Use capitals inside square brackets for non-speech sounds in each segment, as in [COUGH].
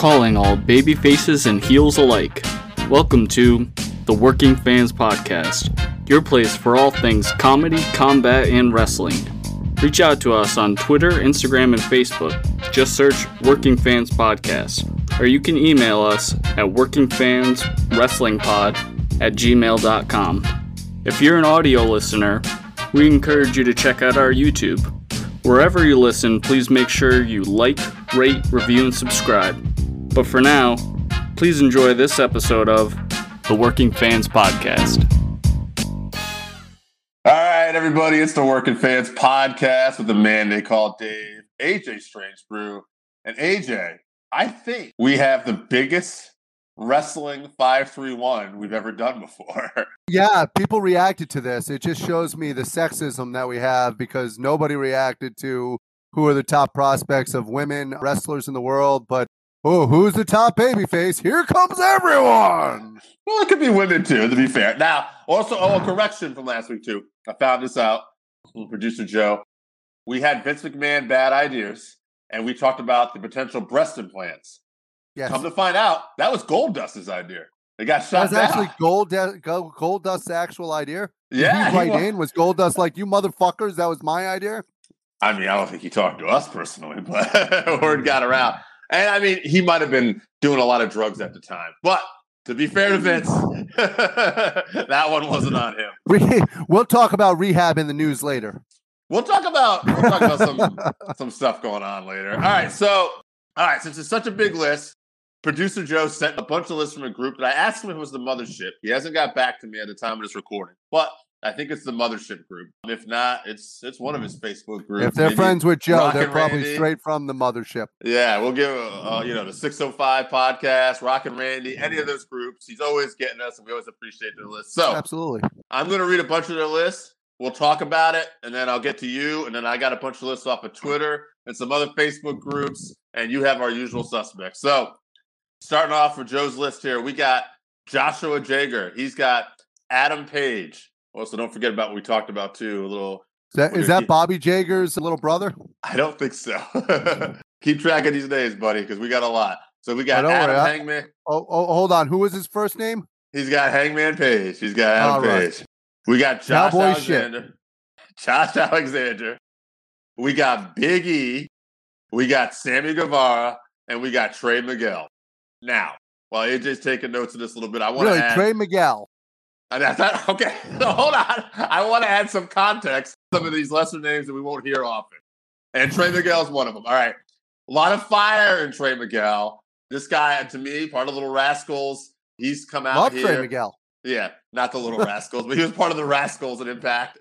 calling all baby faces and heels alike. Welcome to the Working Fans Podcast, your place for all things comedy, combat, and wrestling. Reach out to us on Twitter, Instagram, and Facebook. Just search Working Fans Podcast, or you can email us at workingfanswrestlingpod at gmail.com. If you're an audio listener, we encourage you to check out our YouTube. Wherever you listen, please make sure you like, rate, review, and subscribe. But for now, please enjoy this episode of the Working Fans Podcast. All right, everybody, it's the Working Fans Podcast with the man they call Dave, AJ Strange Brew. And AJ, I think we have the biggest wrestling 531 we've ever done before. [LAUGHS] Yeah, people reacted to this. It just shows me the sexism that we have because nobody reacted to who are the top prospects of women wrestlers in the world, but oh, who's the top babyface? Here comes everyone. Well, it could be women too, to be fair. Now, also, oh, a correction from last week too. I found this out from producer Joe. We had Vince McMahon bad ideas, and we talked about the potential breast implants. Yes. Come to find out, that was Goldust's idea. They got That shot was actually Gold Goldust's actual idea. Yeah, he he write wa- in was Goldust like you motherfuckers. That was my idea. I mean, I don't think he talked to us personally, [LAUGHS] but word got around. And I mean, he might have been doing a lot of drugs at the time. But to be fair to Vince, [LAUGHS] that one wasn't on him. We, we'll talk about rehab in the news later. We'll talk about we'll talk about some [LAUGHS] some stuff going on later. All right, so all right, since it's such a big list, producer Joe sent a bunch of lists from a group that I asked him if it was the mothership. He hasn't got back to me at the time of this recording, but I think it's the mothership group. If not, it's it's one of his Facebook groups. If they're Maybe- friends with Joe, Rock they're probably Randy. straight from the mothership. Yeah, we'll give uh, you know the 605 podcast, Rock and Randy, any of those groups. He's always getting us, and we always appreciate their list. So Absolutely. I'm going to read a bunch of their lists. We'll talk about it, and then I'll get to you, and then I got a bunch of lists off of Twitter and some other Facebook groups, and you have our usual suspects. So starting off with Joe's list here, we got Joshua Jager. He's got Adam Page. Also, don't forget about what we talked about too. A little Is that, that Bobby Jager's little brother? I don't think so. Mm-hmm. [LAUGHS] Keep track of these names, buddy, because we got a lot. So we got Adam worry, I- Hangman. Oh, oh, hold on. Who was his first name? He's got Hangman Page. He's got Adam right. Page. We got Josh Cowboy shit. Alexander. [LAUGHS] Josh Alexander. We got Big E. We got Sammy Guevara, and we got Trey Miguel. Now, while AJ's taking notes of this a little bit, I want to Really, add. Trey Miguel. And that's not, [LAUGHS] okay, [LAUGHS] hold on. I want to add some context to some of these lesser names that we won't hear often. And Trey Miguel is one of them. All right. A lot of fire in Trey Miguel. This guy, to me, part of Little Rascals. He's come out Love here. Trey Miguel. Yeah, not the Little [LAUGHS] Rascals, but he was part of the Rascalz at Impact.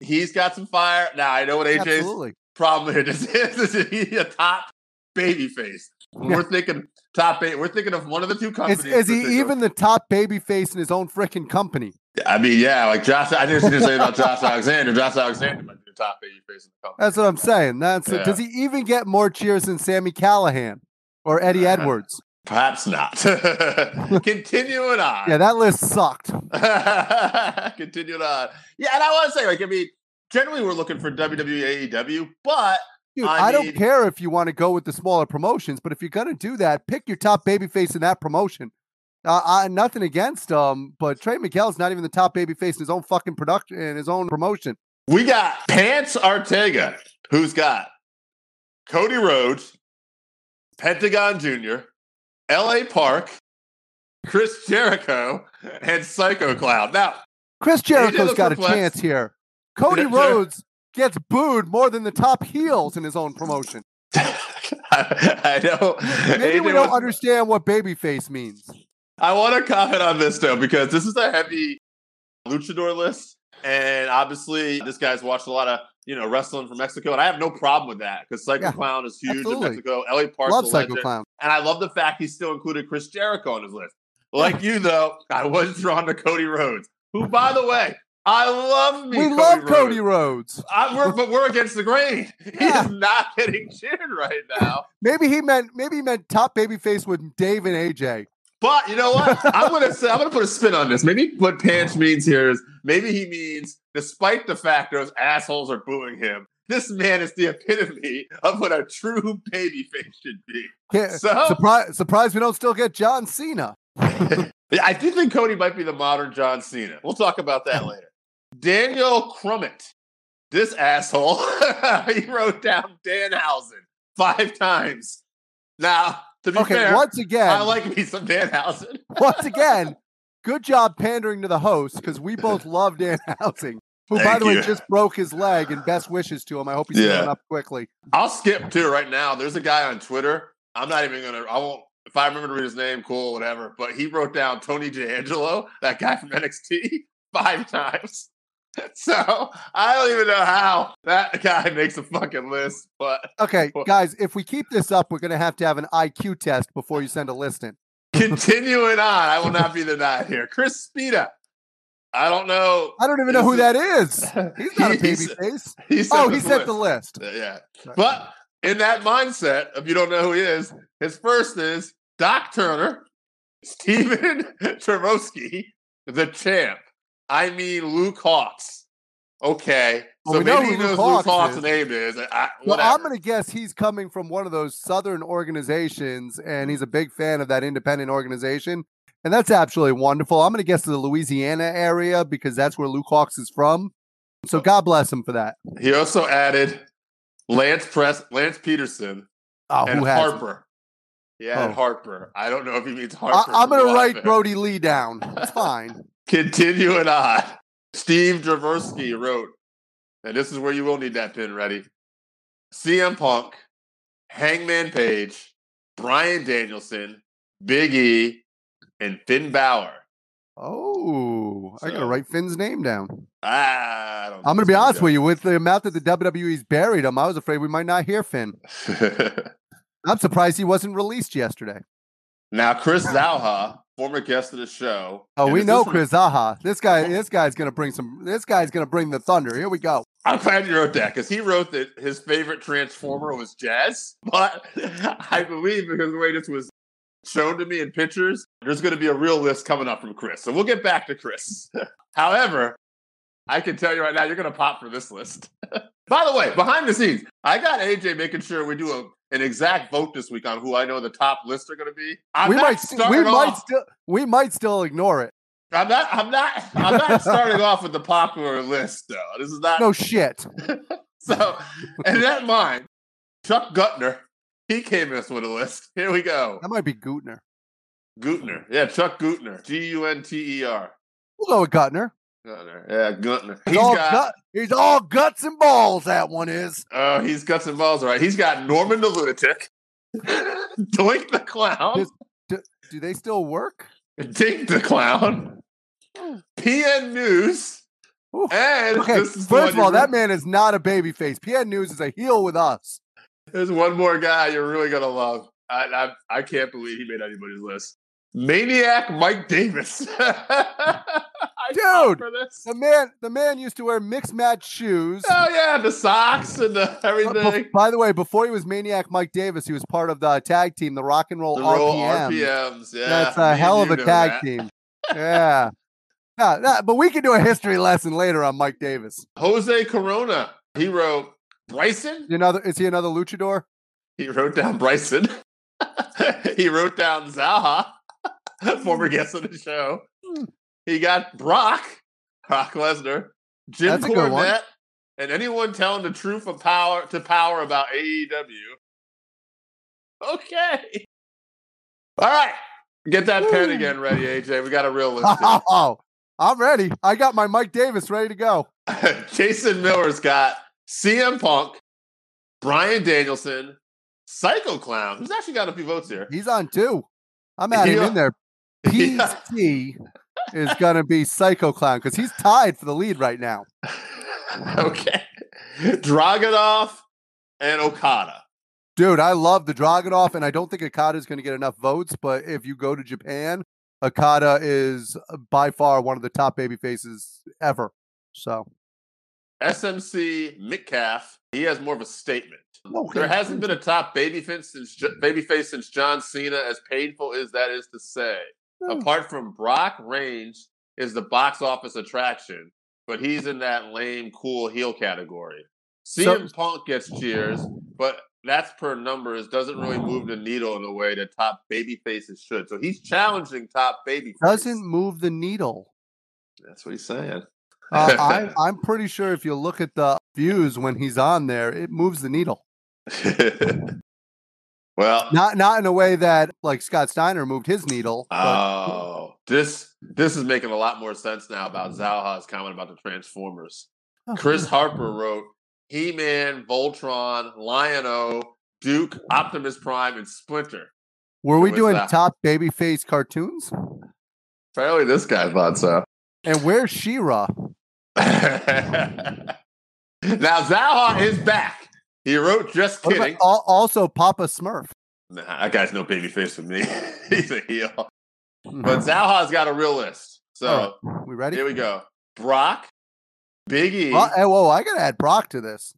He's got some fire. Now, I know what AJ's Absolutely. problem here is. Is he a top baby face? We're thinking top eight. We're thinking of one of the two companies. is he particular- even the top baby face in his own freaking company? I mean, yeah, like Josh. I didn't say about Josh [LAUGHS] Alexander. Josh Alexander might be the top baby face in the company. That's what I'm saying. That's Yeah. does he even get more cheers than Sammy Callahan or Eddie Uh-huh. Edwards? Perhaps not. [LAUGHS] Continuing on. Yeah, that list sucked. [LAUGHS] Continuing on. Yeah, and I want to say, like, I mean, generally we're looking for WWE, AEW, but Dude, I I, don't care if you want to go with the smaller promotions, but if you're gonna do that, pick your top babyface in that promotion. Uh, I, nothing against um, but Trey Miguel's not even the top babyface in his own fucking production in his own promotion. we got Pants Ortega, who's got Cody Rhodes, Pentagon Jr., LA Park, Chris Jericho, and Psycho Clown. Now, Chris Jericho's got a chance here. Cody Rhodes gets booed more than the top heels in his own promotion. [LAUGHS] I know. Maybe AJ we don't wants- understand what babyface means. I want to comment on this though because this is a heavy luchador list, and obviously this guy's watched a lot of you know wrestling from Mexico, and I have no problem with that because Psycho Yeah, Clown is huge absolutely. in Mexico. LA Park's Love Psycho legend, Clown. and I love the fact he still included Chris Jericho on his list. Like you though, I was drawn to Cody Rhodes, who, by the way, I love me. We Cody love Rhodes. Cody Rhodes. I, we're, but we're against the grain. [LAUGHS] Yeah. He's not getting cheered right now. [LAUGHS] Maybe he meant maybe he meant top babyface with Dave and AJ. But you know what? [LAUGHS] I'm gonna say I'm gonna put a spin on this. Maybe what Panch means here is maybe he means, despite the fact those assholes are booing him, this man is the epitome of what a true babyface should be. Can't- So surprise, surprise we don't still get John Cena. I do think Cody might be the modern John Cena. We'll talk about that later. Daniel Crummett, this asshole, [LAUGHS] he wrote down Danhausen five times. Now, to be Okay, fair, once again, I like me some Danhausen. [LAUGHS] once again, good job pandering to the host because we both [LAUGHS] love Dan Housing, who, by Thank the way, just broke his leg and best wishes to him. I hope he's Yeah. up quickly. I'll skip to right now. There's a guy on Twitter. I'm not even gonna. I won't. If I remember to read his name, cool, whatever. But he wrote down Tony D'Angelo, that guy from NXT, five times. [LAUGHS] So I don't even know how that guy makes a fucking list. But Okay, [LAUGHS] guys, if we keep this up, we're going to have to have an IQ test before you send a list in. continuing on, I will not be [LAUGHS] the denied here. Chris Spida. I don't know. I don't even know who Is that is. He's not a He's- baby face. He Oh, he sent the list. list. Yeah. But in that mindset, if you don't know who he is, his first is Doc Turner, Steven Trevosky, the champ. I mean Luke Hawx. Okay. Well, so we know maybe he knows Luke Luke Hawx name is. I, well, I'm going to guess he's coming from one of those southern organizations, and he's a big fan of that independent organization. And that's absolutely wonderful. I'm going to guess the Louisiana area because that's where Luke Hawx is from. So oh. God bless him for that. he also added Lance Press, Lance Peterson, Oh, and who has? Harper. Yeah, Oh. Harper. I don't know if he means Harper. I'm going to write Brodie Lee down. It's [LAUGHS] fine. Continuing on, Steve Draversky wrote, and this is where you will need that pin ready. CM Punk, Hangman Page, Bryan Danielson, Big E, and Finn Balor. Oh, I got to write Finn's name down. I don't I'm going to be honest with you. With the amount that the WWE's buried him, I was afraid we might not hear Finn. [LAUGHS] I'm surprised he wasn't released yesterday. Now, Chris Zauha, former guest of the show. Oh, we know Chris Zaha. This guy, this guy's gonna bring some. This guy's gonna bring the thunder. Here we go. I'm glad you wrote that because he wrote that his favorite Transformer was Jazz. [LAUGHS] But I believe because the way this was shown to me in pictures, there's going to be a real list coming up from Chris. So we'll get back to Chris. [LAUGHS] However, I can tell you right now, you're going to pop for this list. [LAUGHS] By the way, behind the scenes, I got AJ making sure we do a, an exact vote this week on who I know the top lists are going to be. I'm we might, st- we might still, we might still ignore it. I'm not. I'm not. I'm not starting off with the popular list, though. This is not. No shit. [LAUGHS] So, in that mind, Chuck Gutner, he came us with a list. Here we go. That might be Gutner. Gutner. Yeah, Chuck Gutner. G U N T E R. We'll go with Gutner. Gutner. Yeah, Gutner. He's, He's all got. gut, he's all guts and balls. That one is. Oh, he's guts and balls, all right. He's got Norman the Lunatic, [LAUGHS] Doink the Clown, Just- Do they still work? Dink the Clown, [SIGHS] PN News, Ooh. and Okay. First of all, that man is not a baby face. PN News is a heel with us. There's one more guy you're really gonna love. I I, I can't believe he made anybody's list. Maniac Mike Davis. [LAUGHS] Dude. The man, the man used to wear mixed match shoes. Oh yeah, the socks and the Uh, everything. By the way, before he was Maniac Mike Davis, he was part of the tag team, the Rock and Roll The RPM. RPMs. Yeah, That's a hell of a tag that. team. Yeah. [LAUGHS] Yeah, that- but we can do a history lesson later on Mike Davis. Jose Corona. He wrote Bryson. Another is he another luchador? He wrote down Bryson. [LAUGHS] he wrote down Zaha, [LAUGHS] former [LAUGHS] guest of the show. He got Brock, Brock Lesnar, Jim That's a good one. Cornette, and anyone telling the truth of power to power about AEW. Okay. All right. Get that pen again ready, AJ. We got a real list. here. [LAUGHS] Oh, I'm ready. I got my Mike Davis ready to go. Jason Miller's got CM Punk, Bryan Danielson, Psycho Clown, who's actually got a few votes here. He's on two. I'm adding him in there. [LAUGHS] Yeah. Is gonna be Psycho Clown because he's tied for the lead right now. [LAUGHS] okay. Dragunov and Okada. Dude, I love the Dragunov, and I don't think Okada is going to get enough votes. But if you go to Japan, Okada is by far one of the top baby faces ever. So SMC Metcalf, he has more of a statement. Okay. There hasn't been a top babyface since babyface since John Cena, as painful as that is to say. Hmm. Apart from Brock Reigns is the box office attraction, but he's in that lame, cool heel category. CM Punk gets cheers, but that's per numbers doesn't really move the needle in a way that top baby faces should. So he's challenging top baby. Doesn't move the needle. That's what he's saying. Uh, I, [LAUGHS] I'm pretty sure if you look at the views when he's on there, it moves the needle. [LAUGHS] well, not not in a way that like Scott Steiner moved his needle. But, oh, this this is making a lot more sense now about Zalha's comment about the Transformers. oh, Chris Harper wrote He-Man, Voltron, Lion-O, Duke, Optimus Prime, and Splinter. Were we doing that? top babyface cartoons? Apparently, this guy thought so. And where's She-Ra? [LAUGHS] now Zalha is back. He wrote, "Just What kidding." al- also, Papa Smurf. Nah, that guy's no baby face with me. [LAUGHS] He's a heel. Mhm. But Zalha's got a real list. So we ready? here we go. Brock, Big E. Oh, hey, whoa, I gotta add Brock to this.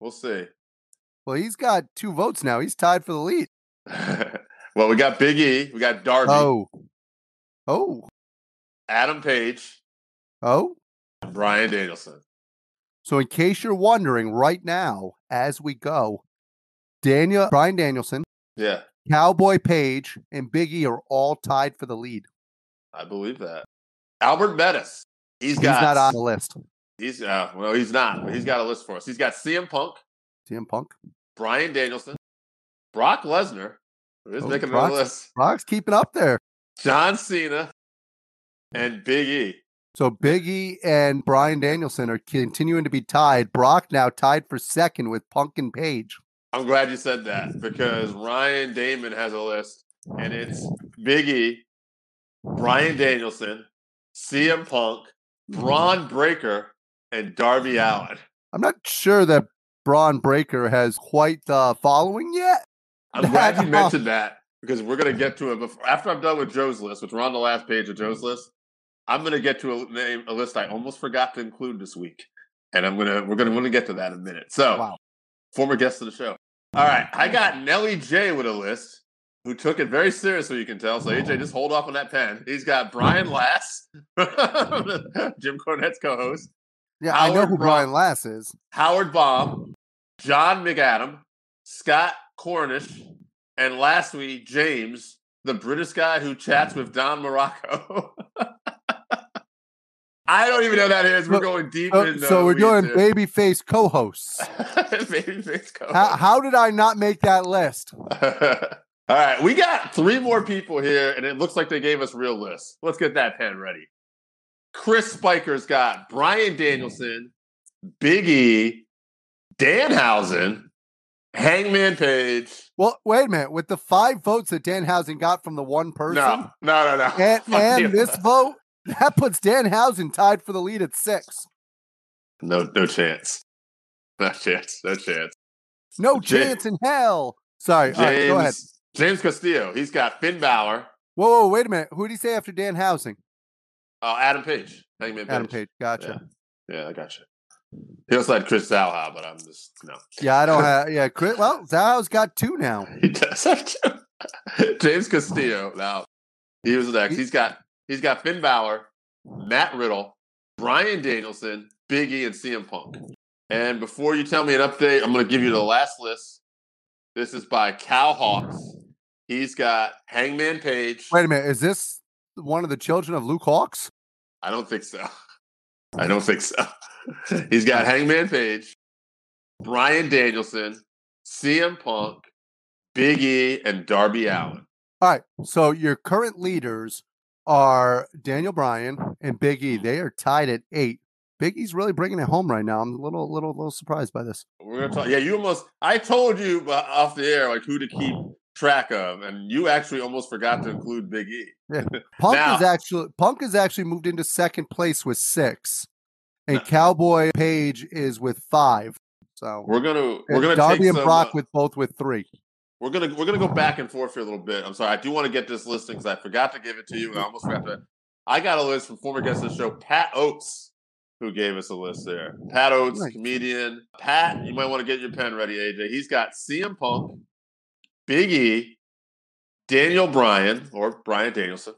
We'll see. Well, he's got two votes now. He's tied for the lead. [LAUGHS] well, we got Big E. We got Darby, Oh, oh, Adam Page, oh. Bryan Danielson. So, in case you're wondering, right now, as we go, Daniel, Bryan Danielson, Yeah, Cowboy Page, and Biggie are all tied for the lead. I believe that. Albert Bettis. He's He's got. not on the list. He's uh, well, he's not, but he's got a list for us. He's got CM Punk, CM Punk. Bryan Danielson, Brock Lesnar, who is Oh, making Brock's- list, Brock's keeping up there. John Cena, and Big E. So Biggie and Bryan Danielson are continuing to be tied. Brock now tied for second with Punk and Page. I'm glad you said that because Ryan Damon has a list, and it's Big E, Bryan Danielson, CM Punk, Bron Breakker, and Darby Allin. I'm not sure that Bron Breakker has quite the following yet. I'm glad [LAUGHS] you mentioned that because we're gonna get to it before after I'm done with Joe's list, which we're on the last page of Joe's list. I'm gonna get to a name a list I almost forgot to include this week, and I'm gonna we're gonna want to get to that in a minute. So, Wow. former guest of the show. All right, I got Nelly J with a list who took it very seriously. You can tell. So AJ, just hold off on that pen. He's got Brian Last, [LAUGHS] Jim Cornette's co-host, Yeah, I know who. Brian Last is. Howard Baum, John McAdam, Scott Cornish, and lastly, James, the British guy who chats with Don Morocco. [LAUGHS] I don't even know that is. We're going deep uh, So, in. so we're doing babyface co-hosts. [LAUGHS] Babyface co- How, how did I not make that list? [LAUGHS] All right, we got three more people here, and it looks like they gave us real lists. Let's get that pen ready. Chris Spiker's got Bryan Danielson, Biggie, E, Danhausen, Hangman Page. Well, wait a minute. With the five votes that Danhausen got from the one person, No, no, no, no. and, [LAUGHS] and this vote, [LAUGHS] that puts Dan Danhausen tied for the lead at six. No, no chance. No chance. No chance. No Ja- chance in hell. Sorry. Right, James, go ahead. James Castillo. He's got Finn Balor. Whoa, whoa, wait a minute. Who did he say after Danhausen? Oh, uh, Adam Page. Hangman Adam Page. Gotcha. Yeah. yeah, I gotcha. He also had Chris Zalha, but I'm just no. Yeah, I don't [LAUGHS] have. Yeah, Chris. Well, Zhao's got two now. He does have two. [LAUGHS] James Castillo. Now he was next. He's got he's got Finn Balor, Matt Riddle, Bryan Danielson, Big E, and CM Punk. And before you tell me an update, I'm going to give you the last list. This is by Cal Hawks. He's got Hangman Page. Wait a minute. Is this one of the children of Luke Hawx? I don't think so. I don't think so. [LAUGHS] He's got Hangman Page, Bryan Danielson, CM Punk, Big E, and Darby Allin. All right. So your current leaders are Daniel Bryan and Big E. They are tied at eight. Big E's really bringing it home right now. I'm a little, little, little surprised by this. We're gonna talk. Yeah, you almost. I told you off the air like who to keep track of, and you actually almost forgot to include Big E. [LAUGHS] Punk Now- is actually Punk is actually moved into second place with six, and Cowboy Page is with five. So We're gonna we're gonna Darby take and some, Brock uh, with both with three. We're gonna we're gonna go back and forth here a little bit. I'm sorry, I do want to get this listing because I forgot to give it to you, and I almost forgot to. I got a list from former guest of the show, Pat Oates, who gave us a list there. Pat Oates, Nice. comedian. Pat, you might want to get your pen ready, AJ. He's got CM Punk, Big E, Daniel Bryan or Bryan Danielson,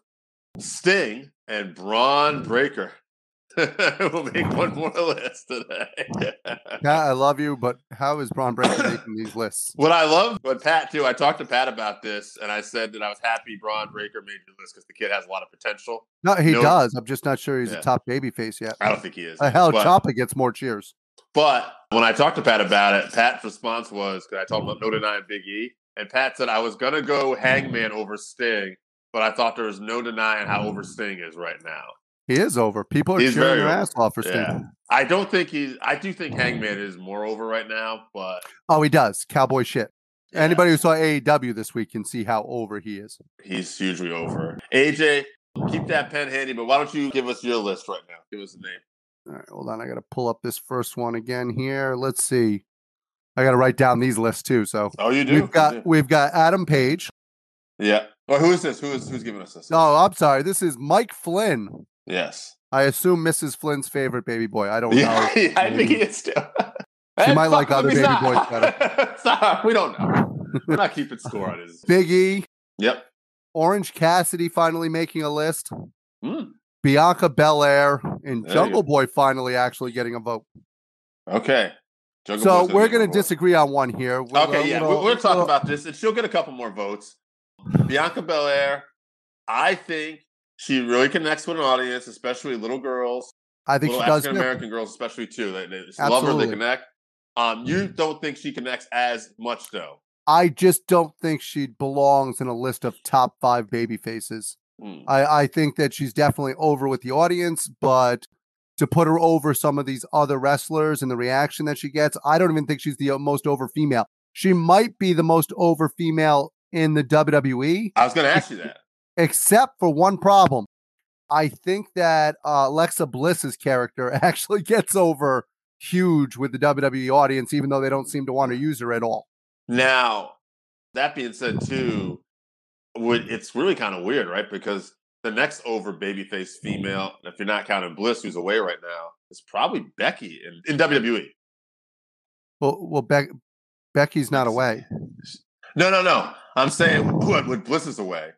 Sting, and Bron Breakker. [LAUGHS] we'll make one more [LAUGHS] list today. [LAUGHS] Yeah, I love you, but how is Bron Breakker making these lists? what I love, but Pat too. I talked to Pat about this, and I said that I was happy Bron Breakker made the list because the kid has a lot of potential. No, he No. does. I'm just not sure he's Yeah. a top baby face yet. I don't think he is. The hell, but, Ciampa gets more cheers. but when I talked to Pat about it, Pat's response was because I told him about No denying Big E, and Pat said I was gonna go Hangman over Sting, but I thought there was no denying how over Sting is right now. He is over. People are He's cheering their over. ass off for. Yeah. I don't think he's. I do think Hangman is more over right now, but Oh, he does. Cowboy shit. yeah, Anybody who saw AEW this week can see how over he is. he's hugely over. AJ, keep that pen handy, but why don't you give us your list right now? Give us a name. All right, hold on. I got to pull up this first one again here. Let's see. I got to write down these lists too. So Oh, you do. we've got do. we've got Adam Page. yeah. Well, who is this? Who is who's giving us this? Oh, I'm sorry. This is Mike Flynn. Yes. I assume Mrs. Flynn's favorite baby boy. I don't Yeah, know. [LAUGHS] I think he is too. [LAUGHS] She might like other baby not. boys better. [LAUGHS] Stop. We don't know. We're not keeping score on his. Big E, Yep. Orange Cassidy finally making a list. Mm, Bianca Belair and There Jungle. Boy finally actually getting a vote. okay. Jungle So Boy's we're going to disagree on one here. We're- Okay, we're yeah, we're, talking about this, and she'll get a couple more votes. Bianca Belair, I think she really connects with an audience, especially little girls, I think little she does. African. American girls, especially too. They, they love her, they connect. Um, you don't think she connects as much though? I just don't think she belongs in a list of top five baby faces. Hmm. I, I think that she's definitely over with the audience, but to put her over some of these other wrestlers and the reaction that she gets, I don't even think she's the most over female. She might be the most over female in the WWE, I was going to ask you that. Except for one problem. I think that uh, Alexa Bliss's character [LAUGHS] actually gets over huge with the WWE audience, even though they don't seem to want to use her at all. Now, that being said, too, would it's really kind of weird, right? Because the next over babyface female, if you're not counting Bliss, who's away right now, is probably Becky in, in WWE. Well, well, Beck, Becky's not away. No, no, no. I'm saying what when Bliss is away.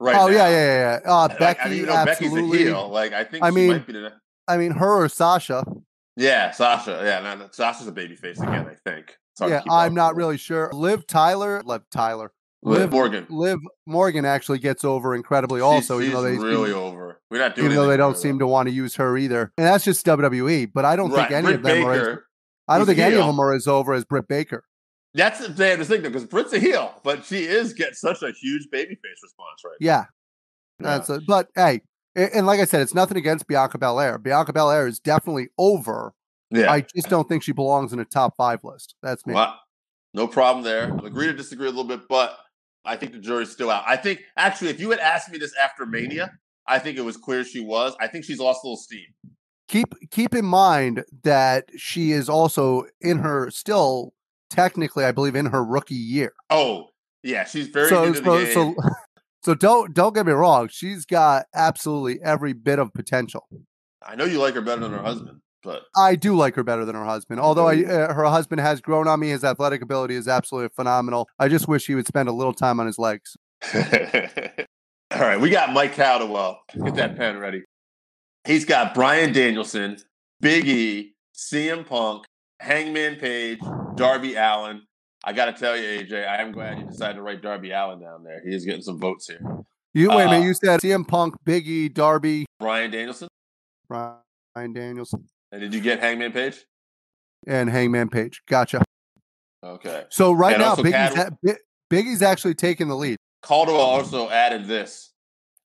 Right. oh now. yeah, yeah, yeah. yeah. Uh, Like, Becky, I mean, you know, absolutely. Becky's a heel. Like I think I she mean, might be the. I mean, her or Sasha. Yeah, Sasha. Yeah, no, no, Sasha's a baby face again. I think. It's hard to Yeah, I'm not really sure. Liv Tyler, Liv Tyler, Liv Liv Morgan. Liv Morgan actually gets over incredibly. She's- Also, she's even though they really over. We're not doing. even though they don't seem to want to use her either, and that's just WWE. But I don't right. think any Britt of them are. As, I don't think any of them are as over as Britt Baker. That's the damn thing though, because Britt's a heel, but she is get such a huge babyface response right Yeah, now. that's. A, but hey, and like I said, it's nothing against Bianca Belair. Bianca Belair is definitely over. yeah. I just don't think she belongs in a top five list. That's me. Well, no problem there. Agree to disagree a little bit, but I think the jury's still out. I think actually, if you had asked me this after Mania, I think it was clear she was. I think she's lost a little steam. keep keep in mind that she is also in her still technically i believe in her rookie year. Oh, yeah, she's very so new to the so, so [LAUGHS] so don't don't get me wrong she's got absolutely every bit of potential. I know you like her better than her husband, but i do like her better than her husband although I, [LAUGHS] uh, her husband has grown on me his athletic ability is absolutely phenomenal. I just wish he would spend a little time on his legs. [LAUGHS] All right, we got Mike Caldwell. Get that pen ready. He's got Bryan Danielson, Big E, CM Punk, Hangman Page, Darby Allin. I got to tell you, AJ, I am glad you decided to write Darby Allin down there. He is getting some votes here. you wait a Uh, minute you said cm punk biggie darby Bryan Danielson, ryan danielson and did you get Hangman Page? and hangman page gotcha Okay. so right And now biggie's, Cad- biggie's actually taking the lead Caldwell also added this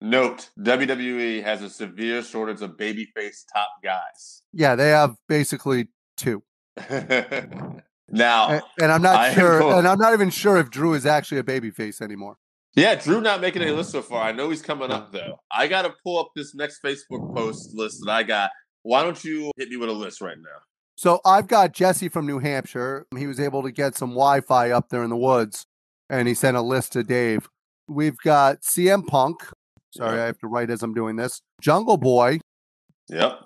note: WWE has a severe shortage of babyface top guys. yeah they have basically two [LAUGHS] now, And, and I'm not I [LAUGHS] sure, and I'm not even sure if Drew is actually a babyface anymore. Yeah, Drew not making any list so far. I know he's coming up [LAUGHS] though. I got to pull up this next Facebook post list that I got. Why don't you hit me with a list right now? So I've got Jesse from New Hampshire. He was able to get some Wi-Fi up there in the woods, and he sent a list to Dave. We've got CM Punk. Sorry, Yep. I have to write as I'm doing this. Jungle Boy, Yep.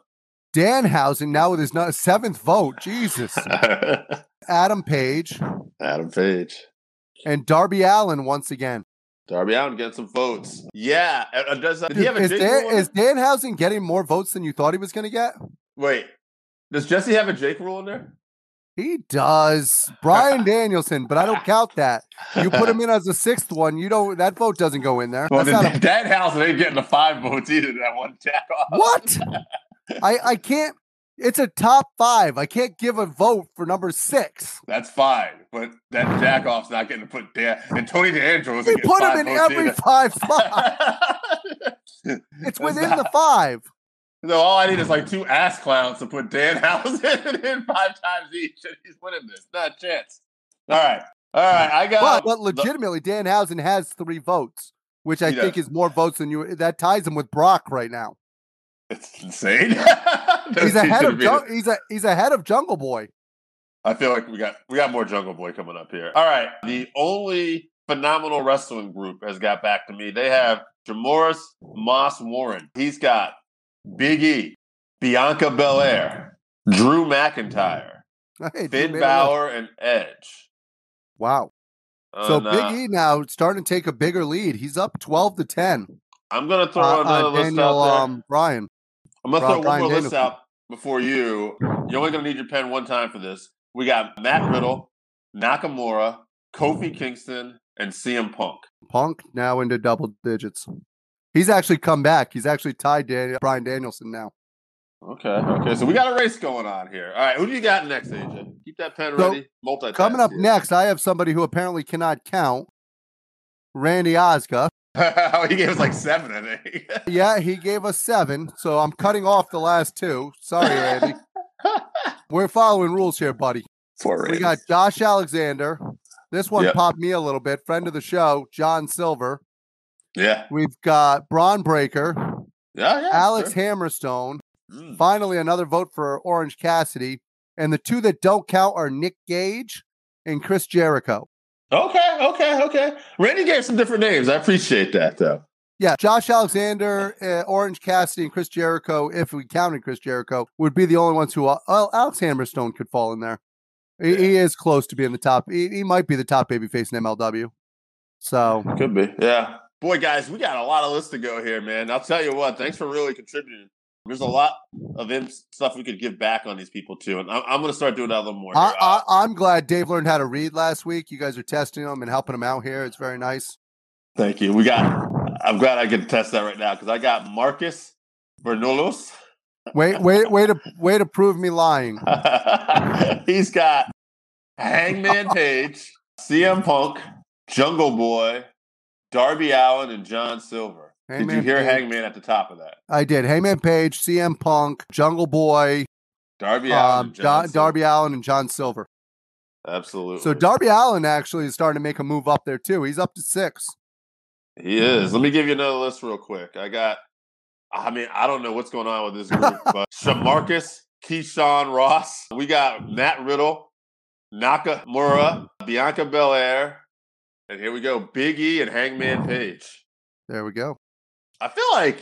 Danhausen now with his seventh vote. Jesus, [LAUGHS] Adam Page Adam Page. and Darby Allin once again. Darby Allin getting some votes. Yeah. uh, uh, Does, did he have a is, Dan, is? Danhausen getting more votes than you thought he was going to get? Wait. Does Jesse have a Jake rule in there? He does. Brian [LAUGHS] Danielson, but I don't count that. You put him in as a sixth one, you don't. That vote doesn't go in there. Well, That's not a- [LAUGHS] Dan House ain't getting the five votes either. That one jack off. what? I I can't. It's a top five. I can't give a vote for number six. That's fine, but that jack off's not getting to put Dan and Tony D'Angelo. We put him in every five [LAUGHS] spot. It's within the five. No, all I need is like two ass clowns to put Dan [LAUGHS] House in five times each, and he's winning this. Not a chance. All right, all right. I got. But, but legitimately, Danhausen has three votes, which I think does. is more votes than you. That ties him with Brock right now. It's insane. [LAUGHS] He's He ahead of Jung- he's a, he's ahead of Jungle Boy. I feel like we got we got more Jungle Boy coming up here. All right, the only phenomenal wrestling group has got back to me. They have Jamoris Moss Warren. He's got Big E, Bianca Belair, Drew McIntyre, [LAUGHS] Hey, Finn. Balor, and Edge. Wow. So And, uh, Big E now starting to take a bigger lead. He's up twelve to ten. I'm gonna throw Uh, another uh, list Daniel out there. um, Bryan. I'm gonna Bri- throw one Bryan more list out before you. You're only gonna need your pen one time for this. We got Matt Riddle, Nakamura, Kofi Kingston, and CM Punk. Punk now into double digits. He's actually come back. He's actually tied Bryan Danielson now. Okay, okay. So we got a race going on here. All right, who do you got next, AJ? Keep that pen So, ready. Multitask. Coming up here. next, I have somebody who apparently cannot count. Randy Osga. [LAUGHS] he gave us like seven, I think. [LAUGHS] Yeah, he gave us seven, so I'm cutting off the last two. Sorry, Randy. [LAUGHS] We're following rules here, buddy. Four We got Josh Alexander. This one Yep. popped me a little bit. Friend of the show, John Silver. Yeah, We've got Bron Breakker, yeah, yeah. Alex sure. Hammerstone. Mm. Finally, another vote for Orange Cassidy. And the two that don't count are Nick Gage and Chris Jericho. Okay, okay, okay. Randy gave some different names. I appreciate that, though. Yeah, Josh Alexander, uh, Orange Cassidy, and Chris Jericho, if we counted Chris Jericho, would be the only ones who, uh, well, Alex Hammerstone could fall in there. He, he is close to being the top. He, he might be the top babyface in MLW. So, Could be. Yeah. Boy, guys, we got a lot of lists to go here, man. I'll tell you what. Thanks for really contributing. There's a lot of stuff we could give back on these people too, and I'm, I'm going to start doing that a little more. I, here. Uh, I, I'm glad Dave learned how to read last week. You guys are testing him and helping him out here. It's very nice. thank you. We got. I'm glad I get to test that right now because I got Marcus Bernoullis. Wait, wait, wait to way to prove me lying. [LAUGHS] He's got Hangman Page, CM Punk, Jungle Boy, Darby Allin, and John Silver. Did you hear Page. Hangman at the top of that? I did. Hangman Page, CM Punk, Jungle Boy, Darby Allin, um, and John. Darby Allin, and John Silver. Absolutely. So Darby Allin actually is starting to make a move up there too. He's up to six. He is. Let me give you another list real quick. I got, I mean, I don't know what's going on with this group, [LAUGHS] but Shamarcus, Keyshawn Ross. We got Matt Riddle, Nakamura, Bianca Belair, and here we go, Big E and Hangman Page. There we go. I feel like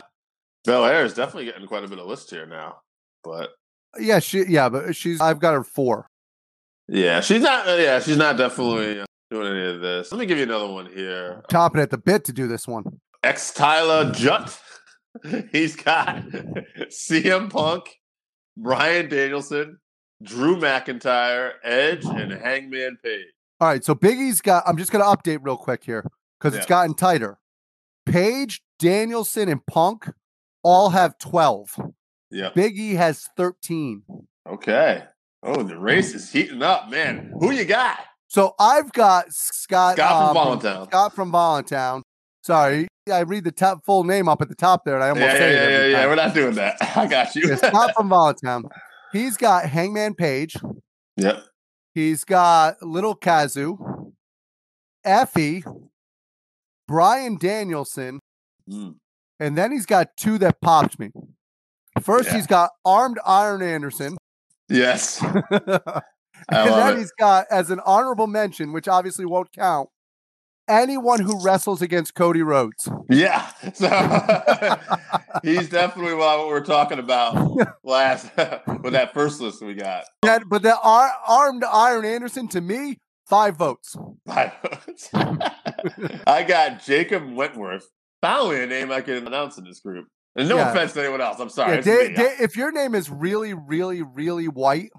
Belair is definitely getting quite a bit of list here now, but Yeah, she. Yeah, but she's. I've got her four. yeah, she's not. Yeah, she's not definitely uh, doing any of this. Let me give you another one here. Chopping at the bit to do this one. Ex Tyler Jutt. [LAUGHS] He's got [LAUGHS] CM Punk, Bryan Danielson, Drew McIntyre, Edge, and Hangman Page. All right, so Biggie's got. I'm just going to update real quick here because it's gotten tighter. Page, Danielson, and Punk all have twelve. Yep. Biggie has thirteen. Okay. Oh, the race is heating up, man. Who you got? So I've got Scott. Scott from um, Voluntown. Scott from Voluntown. Sorry, I read the top full name up at the top there, and I almost Yeah, yeah, say yeah, it yeah, yeah. time. We're not doing that. [LAUGHS] I got you. Yeah, Scott from Voluntown. He's got Hangman Page. yep. He's got Little Kazu, Effie, Bryan Danielson, Mm. and then he's got two that popped me. First, Yeah. he's got Armed Iron Anderson. Yes. [LAUGHS] and then it. he's got, as an honorable mention, which obviously won't count, anyone who wrestles against Cody Rhodes. Yeah. [LAUGHS] So [LAUGHS] he's definitely what we were talking about last with that first list we got. But the ar- Armed Iron Anderson, to me, Five votes. Five votes. I got Jacob Wentworth. Finally, a name I can announce in this group. And no Yeah. offense to anyone else. I'm sorry. Yeah, Dave. Dave- if your name is really, really, really white,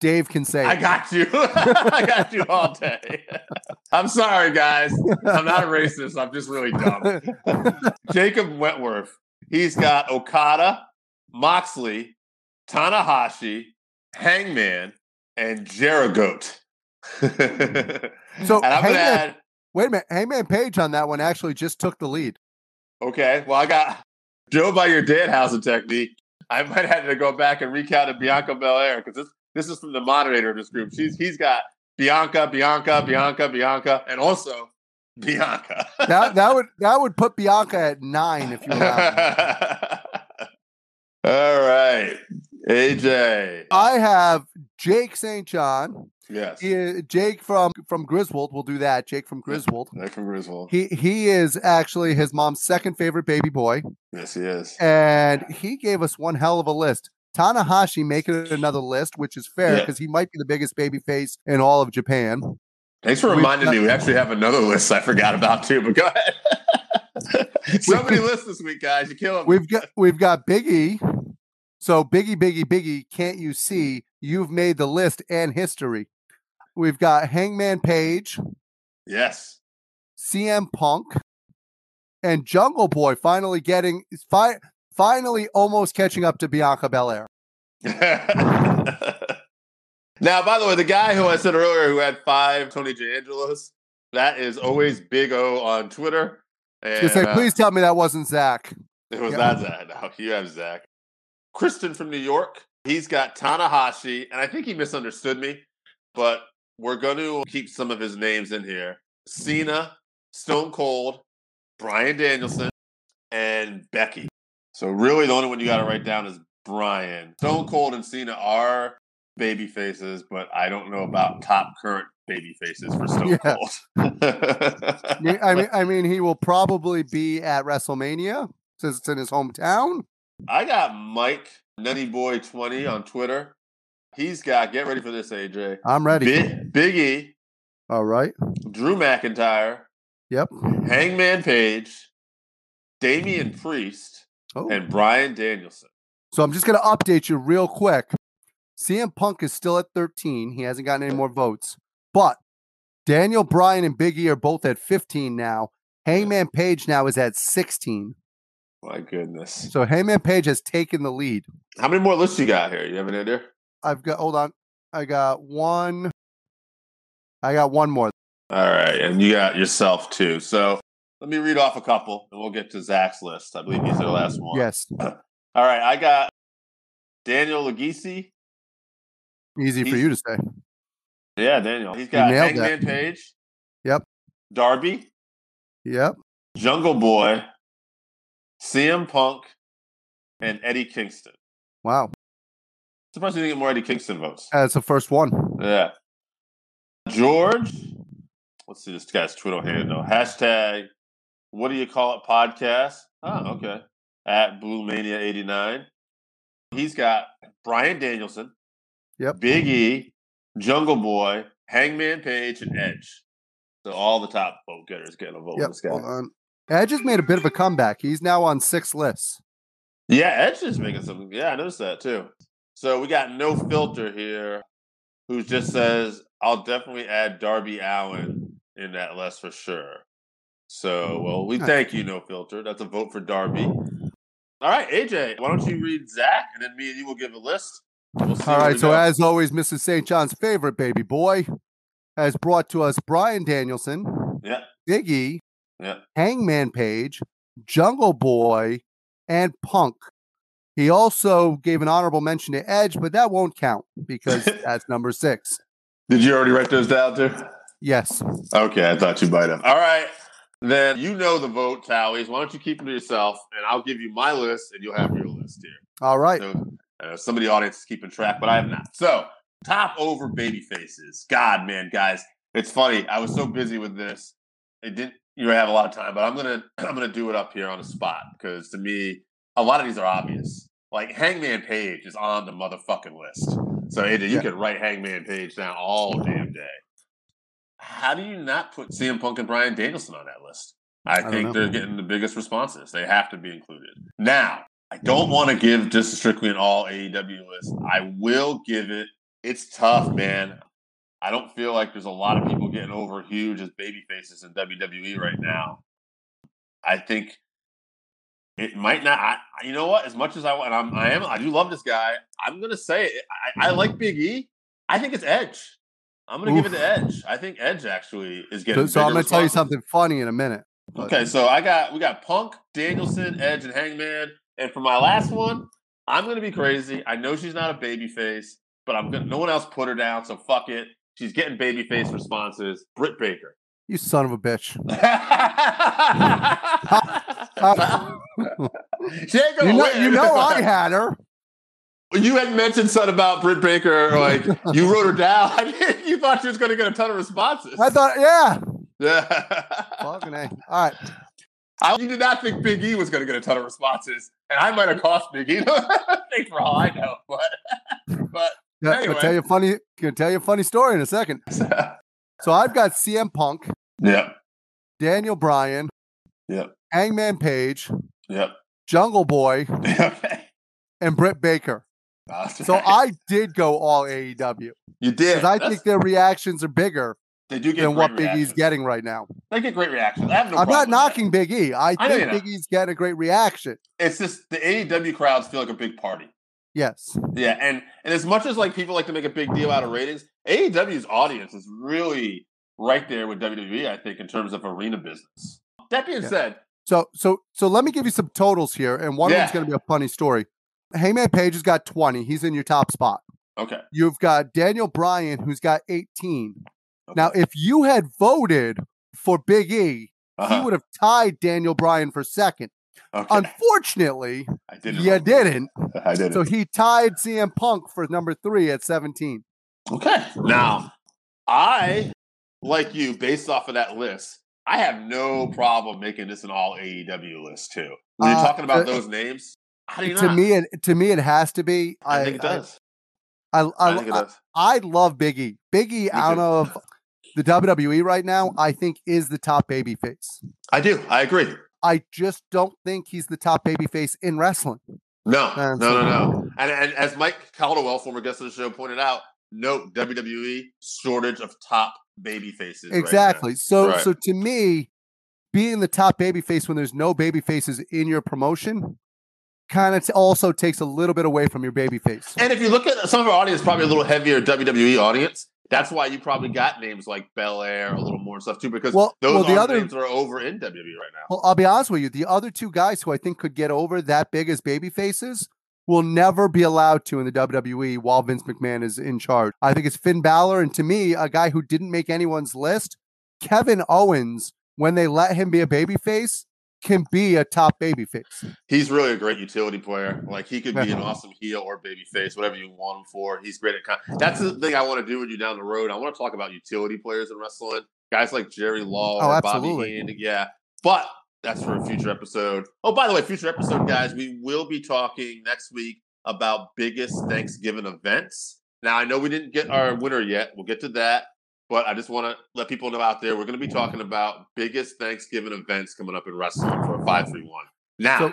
Dave can say I got you. [LAUGHS] I got you all day. [LAUGHS] I'm sorry, guys. I'm not a racist. I'm just really dumb. [LAUGHS] Jacob Wentworth. He's got Okada, Moxley, Tanahashi, Hangman, and Jerigoat. So, and I'm Hangman- add. Wait a minute. Hangman Page on that one actually just took the lead. Okay, well, I got [LAUGHS] Joe by your dad housing technique. I might have to go back and recount to Bianca Belair because this this is from the moderator of this group. She's he's got Bianca, Bianca, Bianca, Bianca, and also Bianca. [LAUGHS] That that would that would put Bianca at nine if you. [LAUGHS] All right, AJ. I have Jake St. John. Yes, He- Jake from from Griswold. We'll do that. Jake from Griswold. Nick from Griswold. He he is actually his mom's second favorite baby boy, Yes, he is. and he gave us one hell of a list. Tanahashi making it another list, which is fair Yeah. because he might be the biggest baby face in all of Japan. Thanks for We've reminding me. We actually have another list I forgot about too. But go ahead. [LAUGHS] so many lists this week, guys. You kill 'em. We've got we've got Biggie. So Biggie, Biggie, Biggie, can't you see? You've made the list and history. We've got Hangman Page, Yes. CM Punk, and Jungle Boy finally getting fi- finally almost catching up to Bianca Belair. [LAUGHS] now, by the way, the guy who I said earlier who had five Tony D'Angelos, that is always Big O on Twitter. And, say, uh, please tell me that wasn't Zach. It was Yeah. not Zach. No, you have Zach. Kristen from New York. He's got Tanahashi, and I think he misunderstood me, but we're going to keep some of his names in here. Cena, Stone Cold, Bryan Danielson, and Becky. So really, the only one you got to write down is Brian. Stone Cold and Cena are baby faces, but I don't know about top current baby faces for Stone Yeah. Cold. [LAUGHS] I mean, I mean, he will probably be at WrestleMania since it's in his hometown. I got Mike Nutty Boy 20 on Twitter. He's got, get ready for this, AJ. I'm ready. Big, Big E, All right. Drew McIntyre, Yep. Hangman Page, Damian mm. Priest, Oh. and Bryan Danielson. So I'm just going to update you real quick. CM Punk is still at 13. He hasn't gotten any more votes. But Daniel Bryan and Big E are both at 15 now. Hangman Page now is at 16. My goodness. So Hangman Page has taken the lead. How many more lists you got here? You have an idea? I've got, hold on. I got one. I got one more. All right. And you got yourself too. So let me read off a couple and we'll get to Zach's list. I believe he's the last one. Yes. [LAUGHS] All right. I got Daniel Legisi. Easy for you to say. Yeah, Daniel. He's got that. Hangman Page. Yep. Darby. Yep. Jungle Boy, CM Punk, and Eddie Kingston. Wow. Surprised you didn't get more Eddie Kingston votes. Uh, That's the first one. Yeah. George, let's see this guy's Twitter handle. Hashtag, what do you call it? Podcast. Oh, okay. At Blue Mania 89. He's got Bryan Danielson, Yep. Big E, Jungle Boy, Hangman Page, and Edge. So all the top vote getters getting a vote Yep. this guy. Hold on. Edge has made a bit of a comeback. He's now on six lists. Yeah, Edge is making some. Yeah, I noticed that too. So we got no filter here, who just says, "I'll definitely add Darby Allin in that list for sure." So, well, we thank you, no filter. That's a vote for Darby. All right, AJ, why don't you read Zach, and then me and you will give a list. We'll see All right. So go. as always, Mrs. St. John's favorite baby boy has brought to us Bryan Danielson, yeah, Biggie, yeah. Hangman Page, Jungle Boy, and Punk. He also gave an honorable mention to Edge, but that won't count because [LAUGHS] that's number six. Did you already write those down too? Yes. Okay, I thought you might have. All right. Then you know the vote tallies. Why don't you keep them to yourself, and I'll give you my list, and you'll have your list here. All right. So, uh, some of the audience is keeping track, but I have not. So, top over baby faces. God, man, guys, it's funny. I was so busy with this, it didn't. You know, have a lot of time, but I'm gonna [CLEARS THROAT] I'm gonna do it up here on the spot because to me, a lot of these are obvious. Like Hangman Page is on the motherfucking list. So AJ, you Yeah. can write Hangman Page down all damn day. how do you not put CM Punk and Brian Danielson on that list? I, I think they're getting the biggest responses. They have to be included. Now, I don't want to give just strictly an all AEW list. I will give it. It's tough, man. I don't feel like there's a lot of people getting over huge as baby faces in WWE right now. I think it might not. I, you know what? As much as I want, I'm, I am. I do love this guy. I'm gonna say it. I, I like Big E. I think it's Edge. I'm gonna give it Oof. to Edge. I think Edge actually is getting. so I'm going to tell you something funny in a minute. but- Okay, so I got we got Punk, Danielson, Edge, and Hangman. And for my last one, I'm gonna be crazy. I know she's not a baby face, but I'm gonna no one else put her down, so fuck it. She's getting baby face responses. Britt Baker. You son of a bitch. [LAUGHS] [LAUGHS] gonna You know, you know I had her. You had mentioned something about Britt Baker, like [LAUGHS] you wrote her down. [LAUGHS] I mean, you thought she was going to get a ton of responses. I thought, yeah. yeah. [LAUGHS] Fucking A. All right. I, you did not think Big E was going to get a ton of responses, and I might have cost Big E. Thanks for all I know, but but Yeah, Anyway. I'll tell you a funny. Gonna tell you a funny story in a second. So I've got CM Punk, Yeah. Daniel Bryan, yep, Hangman Page, yep. Jungle Boy, [LAUGHS] okay. and Britt Baker. That's So right. I did go all AEW you did. because I That's- think their reactions are bigger they do get than what Big E's getting right now. They get great reactions. I have no I'm not knocking Big E. I I think. Big E's getting a great reaction. It's just the AEW crowds feel like a big party. Yes. Yeah, and and as much as like people like to make a big deal out of ratings, AEW's audience is really right there with WWE. I think in terms of arena business. That being Yeah. said, So so so let me give you some totals here, and one of them's going to be a funny story. Hangman Page has got 20. He's in your top spot. okay. You've got Daniel Bryan, who's got 18. okay. Now, if you had voted for Big E, he Uh-huh. would have tied Daniel Bryan for second. okay. Unfortunately, I didn't. you didn't. [LAUGHS] I didn't. So he tied CM Punk for number three at 17. Okay. Now, I, like you, based off of that list, I have no problem making this an all AEW list too. When you're Uh, talking about uh, those names, how do you To not? me, it to me, it has to be. I, think it does. I, I, I, think it I, does. I love Biggie. Biggie Big out too. of the WWE right now, I think is the top baby face. I do. I agree. I just don't think he's the top baby face in wrestling. No, no, so- no, no. And, and as Mike Caldwell, former guest of the show, pointed out, note WWE shortage of top baby faces. right. Exactly. so Right. so to me, being the top baby face when there's no baby faces in your promotion kind of also takes a little bit away from your baby face. And if you look at some of our audience, probably a little heavier WWE audience. That's why you probably got names like Belair a little more and stuff too, because Well- those well, the other- names are over in WWE right now. Well, I'll be honest with you. The other two guys who I think could get over that big as baby faces will never be allowed to in the WWE while Vince McMahon is in charge. I think it's Finn Balor, and to me, a guy who didn't make anyone's list, Kevin Owens. When they let him be a baby face, can be a top baby face. He's really a great utility player. Like he could be an awesome heel or baby face, whatever you want him for. He's great at. Con- That's the thing I want to do with you down the road. I want to talk about utility players in wrestling, guys like Jerry Law Oh, or absolutely. Bobby Heenan. Yeah, but that's for a future episode. Oh, by the way, future episode, guys, we will be talking next week about biggest Thanksgiving events. Now I know we didn't get our winner yet. We'll get to that. But I just want to let people know out there we're going to be talking about biggest Thanksgiving events coming up in wrestling for a five three one. Now, So-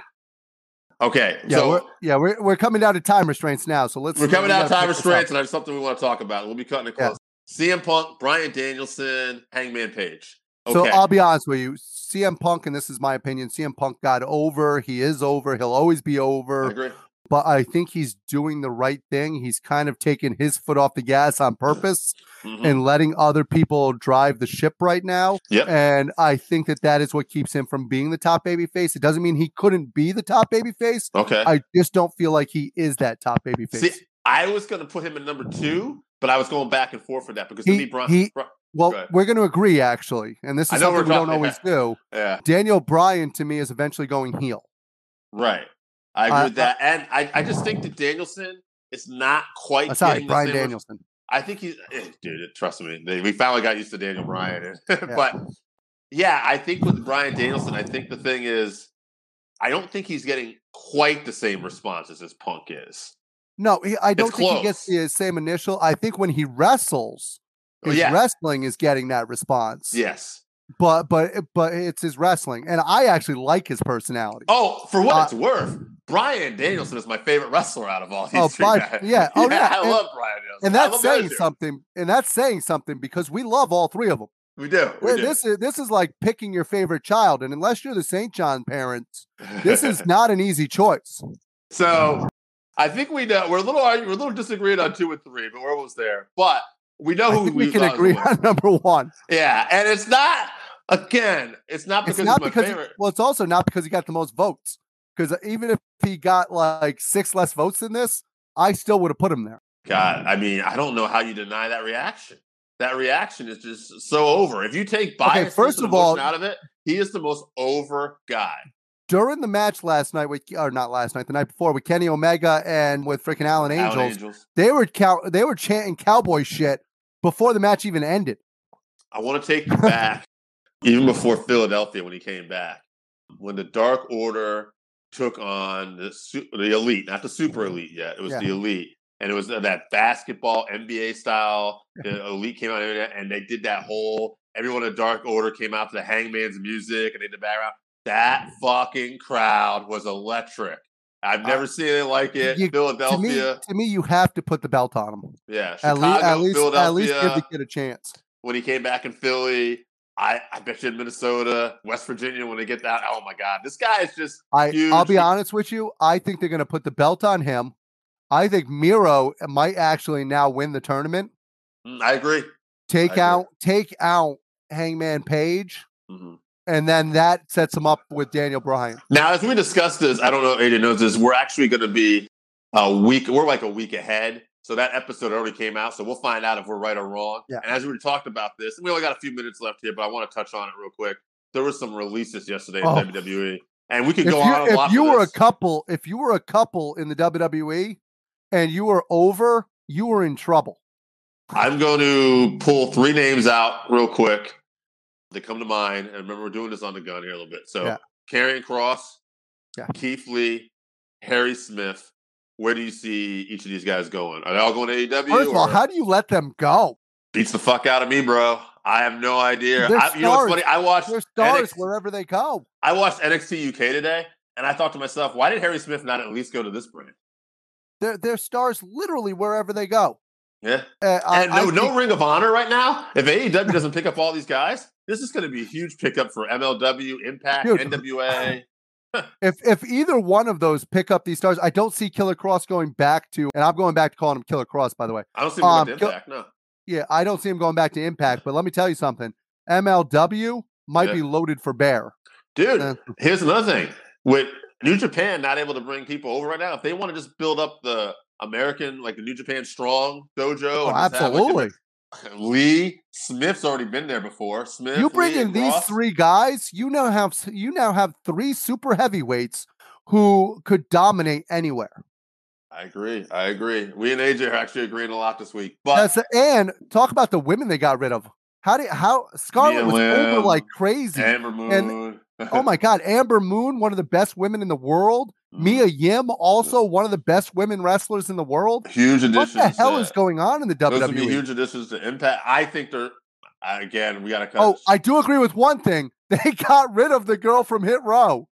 okay, Yeah, so we're, yeah, we're, we're coming down to time restraints now. So let's we're coming out of time pick this up. restraints, and there's something we want to talk about. We'll be cutting it Yeah. close. CM Punk, Bryan Danielson, Hangman Page. Okay. So I'll be honest with you. CM Punk, and this is my opinion, CM Punk got over. He is over. He'll always be I over. agree. But I think he's doing the right thing. He's kind of taking his foot off the gas on purpose Mhm. and letting other people drive the ship right now. Yep. And I think that that is what keeps him from being the top baby face. It doesn't mean he couldn't be the top baby face. Okay. I just don't feel like he is that top baby face. See, I was going to put him in number two, but I was going back and forth for that because to He- he- well, we're going to agree actually, and this is something we don't always do. yeah, Daniel Bryan to me is eventually going heel. right. I agree Uh, with that, and I, I just think that Danielson is not quite. Sorry, Bryan Danielson. I think he's, eh, dude. Trust me, we finally got used to Daniel Bryan, [LAUGHS] but yeah, I think with Bryan Danielson, I think the thing is, I don't think he's getting quite the same responses as Punk is. No, he, I don't think he gets the same initial. I think when he wrestles, His yeah. wrestling is getting that response. Yes. But but but it's his wrestling, and I actually like his personality. Oh, for what Uh, it's worth, Bryan Danielson is my favorite wrestler out of all these Oh, three by- guys. yeah. Oh, [LAUGHS] yeah. I And- love Bryan Danielson. and that's saying something. And that's saying something because we love all three of them. We do. We do. This is this is like picking your favorite child, and unless you're the St. John parents, this is [LAUGHS] not an easy choice. so. I think we know we're a little we're a little disagreed on two and three, but we're almost there. But we know who we can agree on [LAUGHS] number one. Yeah, and it's not again. It's not because It's not because favorite. well, it's also not because he got the most votes. Because uh, even if he got like six less votes than this, I still would have put him there. God, I mean, I don't know how you deny that reaction. That reaction is just so over. If you take bias first of all- out of it, he is the most over guy. During the match last night with, or not last night, the night before with Kenny Omega and with freaking Alan Angels, Alan Angels. they were cow- they were chanting cowboy shit before the match even ended. I want to take you back, even before Philadelphia when he came back, when the Dark Order took on the the elite, not the super elite yet. It was Yeah. the elite, and it was that basketball NBA style. The elite came out and they did that whole. Everyone in the Dark Order came out to the Hangman's music and they did the background. That mm-hmm. fucking crowd was electric. I've Uh, never seen it like it. you- To me, Philadelphia, to me, you have to put the belt on him. yeah, At, Chicago, least, at least, Philadelphia at least give the kid a chance. when he came back in Philly. I, I bet you in Minnesota, West Virginia, when they get that, oh my God, this guy is just I, I'll Huge. be honest with you. I think they're going to put the belt on him. I think Miro might actually now win the tournament. Mm, I agree. Take agree. out, take out Hangman Page, Mhm. And then that sets him up with Daniel Bryan. Now, as we discussed this, I don't know if AJ knows this. We're actually going to be a week. We're like a week ahead. So that episode already came out. So we'll find out if we're right or wrong. Yeah. And as we talked about this, and we only got a few minutes left here, but I want to touch on it real quick. There were some releases yesterday Oh. in WWE, and we could If go you, on a lot. if you were a couple, if you were a couple in the WWE and you were over, you were in trouble. I'm going to pull three names out real quick that come to mind. And remember, we're doing this on the gun here a little bit. So, Yeah. Karrion Kross, Yeah. Keith Lee, Harry Smith. Where do you see each of these guys going? Are they all going to AEW? First of all, how do you let them go? beats the fuck out of me, bro. I have no idea. I, you know what's funny? I watched They're stars NXT, wherever they go. I watched NXT UK today, and I thought to myself, why did Harry Smith not at least go to this brand? They're they're stars literally wherever they go. Yeah, Uh, and I no, no think- Ring of Honor right now. If AEW doesn't pick up all these guys, this is going to be a huge pickup for MLW, Impact, Dude. NWA. [LAUGHS] if if either one of those pick up these stars, I don't see Killer Kross going back to, and I'm going back to calling him Killer Kross, by the way. I don't see him going Um, to Kill- Impact. No, Yeah, I don't see him going back to Impact, but let me tell you something. MLW might Yeah. be loaded for bear. dude. Uh, Here's another thing: with New Japan not able to bring people over right now, if they want to just build up the American, like the New Japan Strong Dojo, Oh, and just have, like, absolutely. [LAUGHS] Lee Smith's already been there before. Smith, you bring Lee, in these Ross. three guys, you now have you now have three super heavyweights who could dominate anywhere. I agree. I agree. We and AJ are actually agreeing a lot this week. But That's and talk about the women they got rid of. How did how Scarlett was over like crazy. Ember Moon. oh my [LAUGHS] god, Ember Moon, one of the best women in the world. Mm. Mia Yim, also one of the best women wrestlers in the world. huge additions. What the hell to- is going on in the Those would be WWE? huge additions to Impact. I think they're again. We got to cut. Oh, I do agree with one thing. [LAUGHS] They got rid of the girl from Hit Row.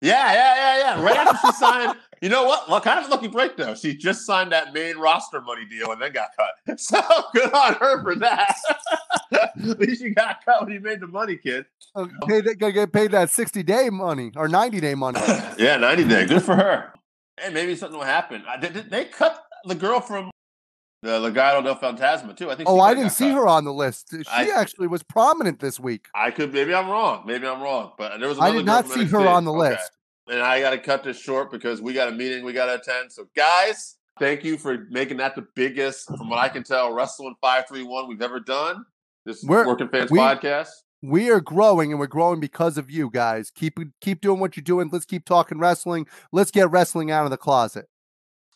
Yeah, yeah, yeah, yeah. Right after she signed, you know what? Well, kind of a lucky break though. She just signed that main roster money deal and then got cut. [LAUGHS] So good on her for that. [LAUGHS] At least you got cut when you made the money, kid. Uh, Paid, get paid that 60 day money or 90 day money. [LAUGHS] yeah, ninety day. Good for her. And maybe something will happen. I, did, did they cut the girl from the Legado del Fantasma too? I think. Oh, I didn't see cut. her on the list. She I- actually was prominent this week. I could. Maybe I'm wrong. Maybe I'm wrong. But there was. I did not see her on the Okay. list. And I got to cut this short because we got a meeting we got to attend. So, guys, thank you for making that the biggest, from what I can tell, wrestling five three one we've ever done. This We're- Working Fans we- podcast. We are growing and we're growing because of you guys. Keep keep doing what you're doing. Let's keep talking wrestling. Let's get wrestling out of the closet.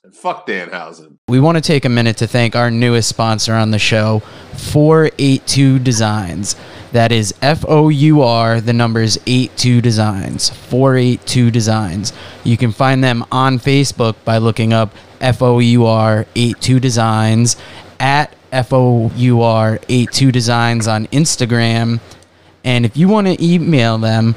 And fuck Danhausen. We want to take a minute to thank our newest sponsor on the show, 482 Designs. That is F O U R, the numbers 82 Designs. 482 Designs. You can find them on Facebook by looking up F O U R 82 Designs at FOUR82 Designs on Instagram. And if you want to email them,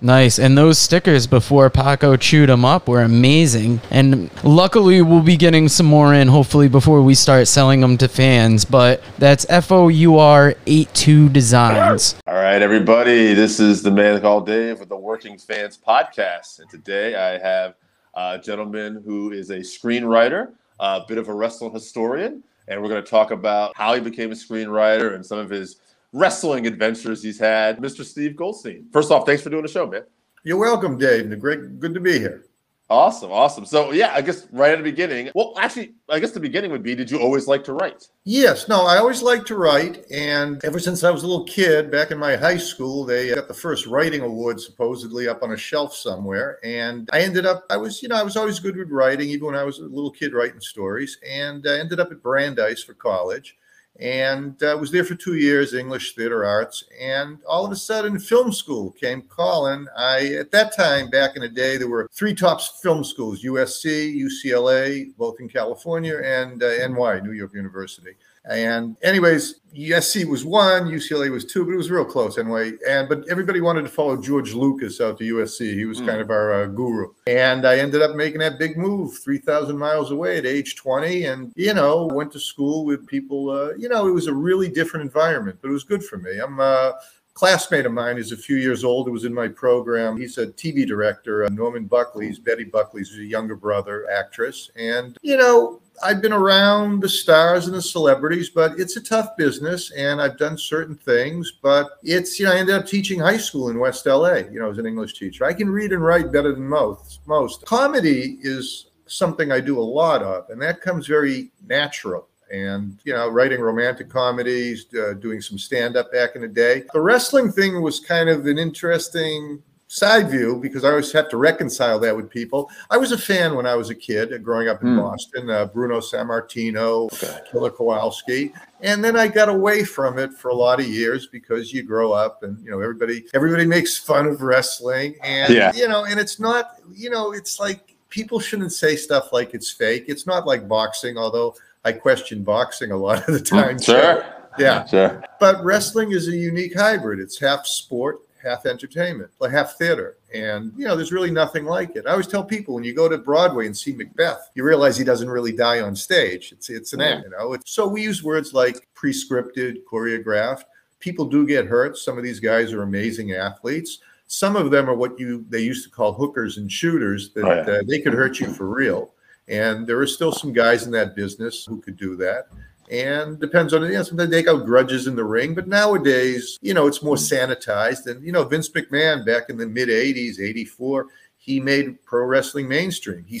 Nice. And those stickers before Paco chewed them up were amazing. And luckily, we'll be getting some more in hopefully before we start selling them to fans. But that's F O U R 82 Designs. All right, everybody. This is the man called Dave with the Working Fans Podcast. And today I have a gentleman who is a screenwriter, a bit of a wrestling historian. And we're going to talk about how he became a screenwriter and some of his wrestling adventures he's had. Mr. Steve Goldstein. First off, thanks for doing the show, man. You're welcome, Dave. Great, good to be here. Awesome, awesome. So yeah, I guess right at the beginning. Well, actually, I guess the beginning would be: Did you always like to write? Yes. No, I always liked to write, and ever since I was a little kid, back in my high school, they got the first writing award supposedly up on a shelf somewhere, and I ended up. I was, you know, I was always good with writing, even when I was a little kid writing stories, and I ended up at Brandeis for college and uh, was there for two years english theater arts and all of a sudden film school came calling. I at that time back in the day there were three top film schools usc ucla both in california and uh, ny new york university and anyways, USC was one, UCLA was two, but it was real close anyway. And but everybody wanted to follow George Lucas out to USC. He was mm. kind of our uh, guru. And I ended up making that big move, three thousand miles away at age twenty, and you know went to school with people. Uh, you know, it was a really different environment, but it was good for me. I'm. Uh, classmate of mine is a few years old It was in my program. He's a TV director, uh, Norman Buckley's, Betty Buckley's a younger brother, actress. And, you know, I've been around the stars and the celebrities, but it's a tough business and I've done certain things. But it's, you know, I ended up teaching high school in West LA, you know, as an English teacher. I can read and write better than most. Most comedy is something I do a lot of, and that comes very natural and you know writing romantic comedies uh, doing some stand up back in the day the wrestling thing was kind of an interesting side view because I always have to reconcile that with people. I was a fan when I was a kid uh, growing up in mm. Boston, uh, Bruno Sammartino, okay. Killer Kowalski. And then I got away from it for a lot of years because you grow up and you know everybody everybody makes fun of wrestling and yeah. you know and it's not you know it's like people shouldn't say stuff like it's fake. It's not like boxing although I question boxing a lot of the time. Sure. Yeah. Sure. But wrestling is a unique hybrid. It's half sport, half entertainment, like half theater. And, you know, there's really nothing like it. I always tell people when you go to Broadway and see Macbeth, you realize he doesn't really die on stage. It's it's an act, you know. It's, so we use words like pre-scripted, choreographed. People do get hurt. Some of these guys are amazing athletes. Some of them are what you they used to call hookers and shooters that oh, yeah. uh, they could hurt you for real. And there are still some guys in that business who could do that and depends on it. You know, sometimes they got grudges in the ring, but nowadays, you know, it's more sanitized. And you know, Vince McMahon back in the mid '80s, '84, he made pro wrestling mainstream. He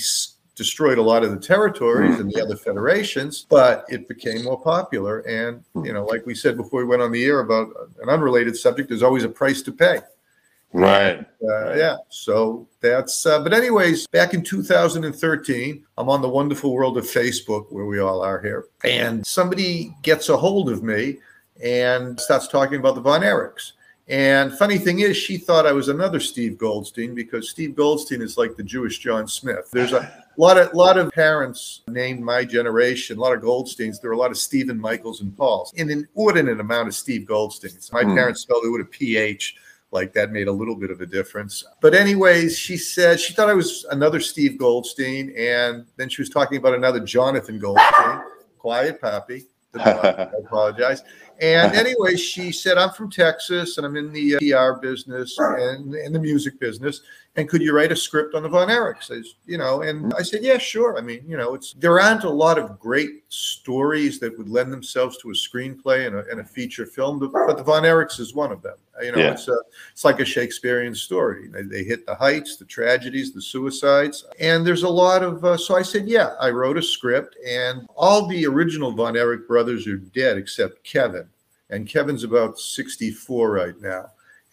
destroyed a lot of the territories and the other federations, but it became more popular. And you know, like we said before we went on the air about an unrelated subject, there's always a price to pay. Right. Uh, yeah. So that's, uh, but, anyways, back in 2013, I'm on the wonderful world of Facebook where we all are here. And somebody gets a hold of me and starts talking about the Von Erichs. And funny thing is, she thought I was another Steve Goldstein because Steve Goldstein is like the Jewish John Smith. There's a lot of lot of parents named my generation, a lot of Goldsteins. There were a lot of Stephen Michaels and Pauls, an inordinate amount of Steve Goldsteins. My mm. parents spelled it with a PH like that made a little bit of a difference. But anyways, she said she thought I was another Steve Goldstein, and then she was talking about another Jonathan Goldstein. Quiet, Poppy. I [LAUGHS] apologize. And anyway, she said, I'm from Texas and I'm in the uh, PR business and in the music business. And could you write a script on the Von Erichs? You know, and I said, yeah, sure. I mean, you know, it's there aren't a lot of great stories that would lend themselves to a screenplay and a, and a feature film, but, but the Von Erichs is one of them. You know, yeah. it's a, it's like a Shakespearean story. They, they, hit the heights, the tragedies, the suicides, and there's a lot of. Uh, so I said, yeah, I wrote a script, and all the original Von Erich brothers are dead except Kevin, and Kevin's about 64 right now.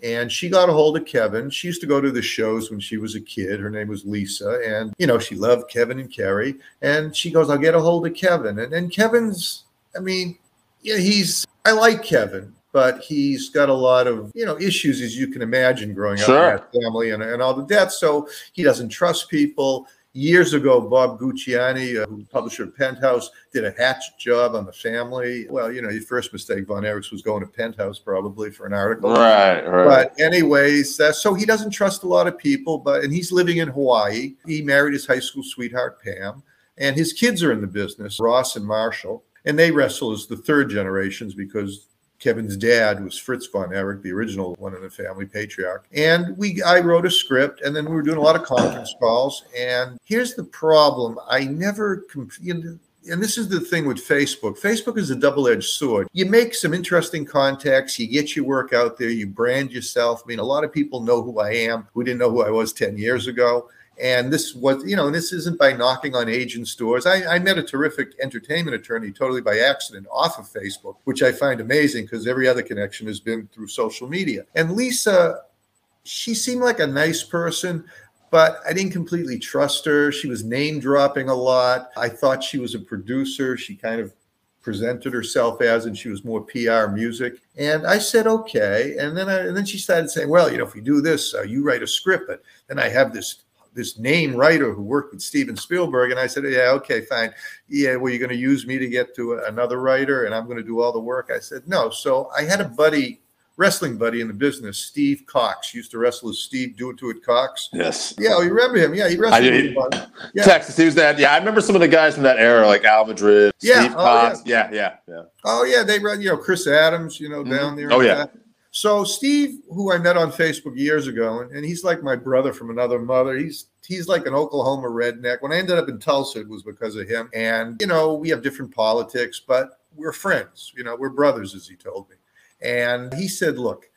And she got a hold of Kevin. She used to go to the shows when she was a kid. Her name was Lisa, and you know she loved Kevin and Kerry. And she goes, "I'll get a hold of Kevin." And and Kevin's, I mean, yeah, he's I like Kevin, but he's got a lot of you know issues as you can imagine growing Sure. up in that family and, and all the deaths. So he doesn't trust people. Years ago, Bob Guccione, uh, who publisher of Penthouse, did a hatchet job on the family. Well, you know, your first mistake, Von Erichs was going to Penthouse probably for an article. Right, right. But anyways, uh, so he doesn't trust a lot of people, but and he's living in Hawaii. He married his high school sweetheart Pam, and his kids are in the business, Ross and Marshall, and they wrestle as the third generations because Kevin's dad was Fritz von Erich, the original one in the family patriarch. And we I wrote a script and then we were doing a lot of conference [CLEARS THROAT] calls. And here's the problem. I never you know, and this is the thing with Facebook. Facebook is a double-edged sword. You make some interesting contacts, you get your work out there, you brand yourself. I mean, a lot of people know who I am who didn't know who I was 10 years ago. And this was, you know, this isn't by knocking on agents' doors. I, I met a terrific entertainment attorney totally by accident off of Facebook, which I find amazing because every other connection has been through social media. And Lisa, she seemed like a nice person, but I didn't completely trust her. She was name dropping a lot. I thought she was a producer. She kind of presented herself as, and she was more PR music. And I said, okay. And then I, and then she started saying, well, you know, if we do this, uh, you write a script, but then I have this this name writer who worked with Steven Spielberg. And I said, yeah, okay, fine. Yeah, well, you're going to use me to get to another writer and I'm going to do all the work. I said, no. So I had a buddy, wrestling buddy in the business, Steve Cox. Used to wrestle as Steve Do It To It Cox. yes. Yeah, you remember him. Yeah, he wrestled. I. Yeah. Texas, he was that. Yeah, I remember some of the guys from that era, like Al Madril, Yeah, Steve oh, Cox. Yeah, yeah, yeah. Oh yeah, they run. You know, Chris Adams. You know, down mm-hmm. there. Oh, yeah. that. So Steve, who I met on Facebook years ago, and, and he's like my brother from another mother. He's he's like an Oklahoma redneck. When I ended up in Tulsa, it was because of him. And you know, we have different politics, but we're friends. You know, we're brothers, as he told me. And he said, "Look."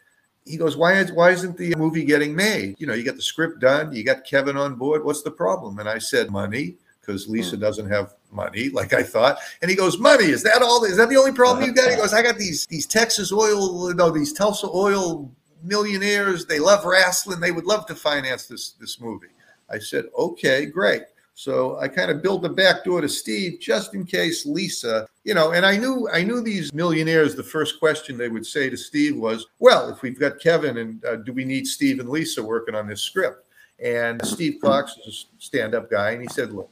He goes, why is why isn't the movie getting made? You know, you got the script done, you got Kevin on board. What's the problem? And I said, money, because Lisa hmm. doesn't have money, like I thought. And he goes, money, is that all? Is that the only problem you got? He goes, I got these these Texas oil, no, these Tulsa oil millionaires. They love wrestling. They would love to finance this this movie. I said, okay, great. So I kind of built a back door to Steve just in case Lisa, you know, and I knew I knew these millionaires. The first question they would say to Steve was, "Well, if we've got Kevin, and uh, do we need Steve and Lisa working on this script?" And Steve Cox is a stand-up guy, and he said, "Look,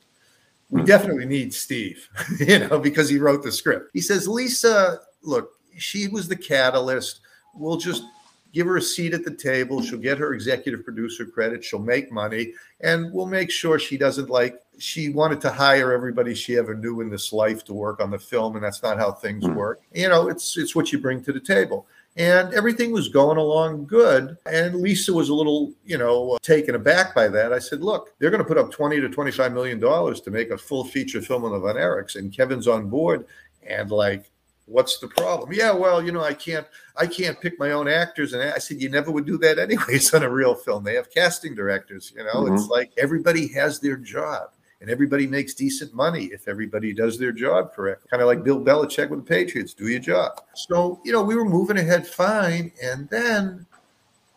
we definitely need Steve, [LAUGHS] you know, because he wrote the script." He says, "Lisa, look, she was the catalyst. We'll just." Give her a seat at the table. She'll get her executive producer credit. She'll make money and we'll make sure she doesn't like she wanted to hire everybody she ever knew in this life to work on the film and that's not how things hmm. work you know it's it's what you bring to the table and everything was going along good. And lisa was a little you know uh, taken aback by that. I said look they're going to put up 20 to 25 million dollars to make a full feature film on the von erichs and kevin's on board. And like what's the problem? Yeah well you know i can't i can't pick my own actors. And i said you never would do that [LAUGHS] anyways on a real film. They have casting directors you know? It's mm-hmm. like everybody has their job and everybody makes decent money if everybody does their job correct kind of like bill belichick with the patriots do your job so you know we were moving ahead fine and then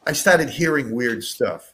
i started hearing weird stuff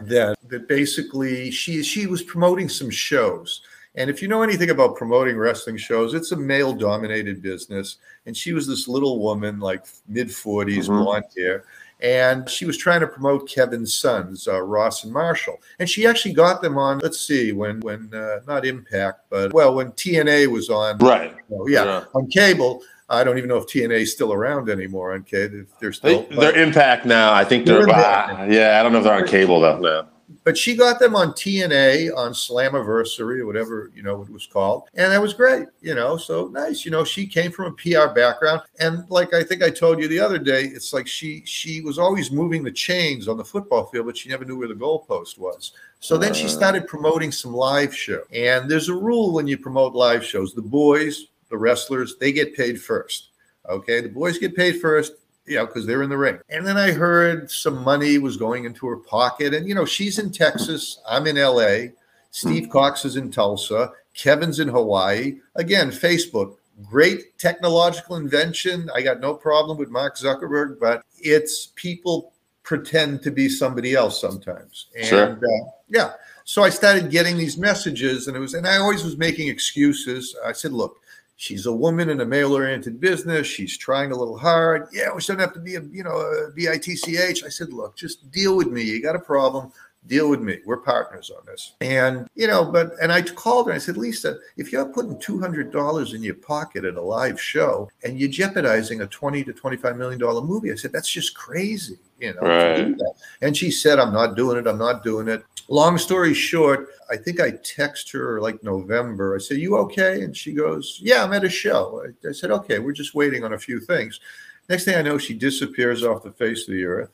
that that basically she she was promoting some shows and if you know anything about promoting wrestling shows, it's a male dominated business. And she was this little woman, like mid 40s, Mhm. blonde hair. And she was trying to promote Kevin's sons, uh, Ross and Marshall. And she actually got them on, let's see, when, when uh, not Impact, but well, when TNA was on, Right. oh, yeah, Yeah. on cable. I don't even know if TNA is still around anymore on cable. If they're still, They, they're Impact now. I think they're. They're Impact. ah, yeah, I don't know if they're on cable though. No. But she got them on TNA on Slammiversary or whatever you know it was called, and that was great. You know, so nice. You know, she came from a PR background, and like I think I told you the other day, it's like she she was always moving the chains on the football field, but she never knew where the goalpost was. So then she Uh. started promoting some live show, and there's a rule when you promote live shows: the boys, the wrestlers, they get paid first. Okay, the boys get paid first you know, because they're in the ring. And then I heard some money was going into her pocket. And, you know, she's in Texas. I'm in LA. Steve Cox is in Tulsa. Kevin's in Hawaii. Again, Facebook, great technological invention. I got no problem with Mark Zuckerberg, but it's people pretend to be somebody else sometimes. And Sure. uh, yeah, so I started getting these messages, and it was, and I always was making excuses. I said, look. She's a woman in a male-oriented business. She's trying a little hard. Yeah, we shouldn't have to be a, you know, a bitch. I said, look, just deal with me. You got a problem deal with me. We're partners on this. And, you know, but, and I called her and I said, Lisa, if you're putting $200 in your pocket at a live show and you're jeopardizing a 20 to $25 million movie, I said, that's just crazy, you know. Right. And she said, I'm not doing it. I'm not doing it. Long story short, I think I text her like November. I said, You okay? And she goes, Yeah, I'm at a show. I, I said, Okay, we're just waiting on a few things. Next thing I know, she disappears off the face of the earth.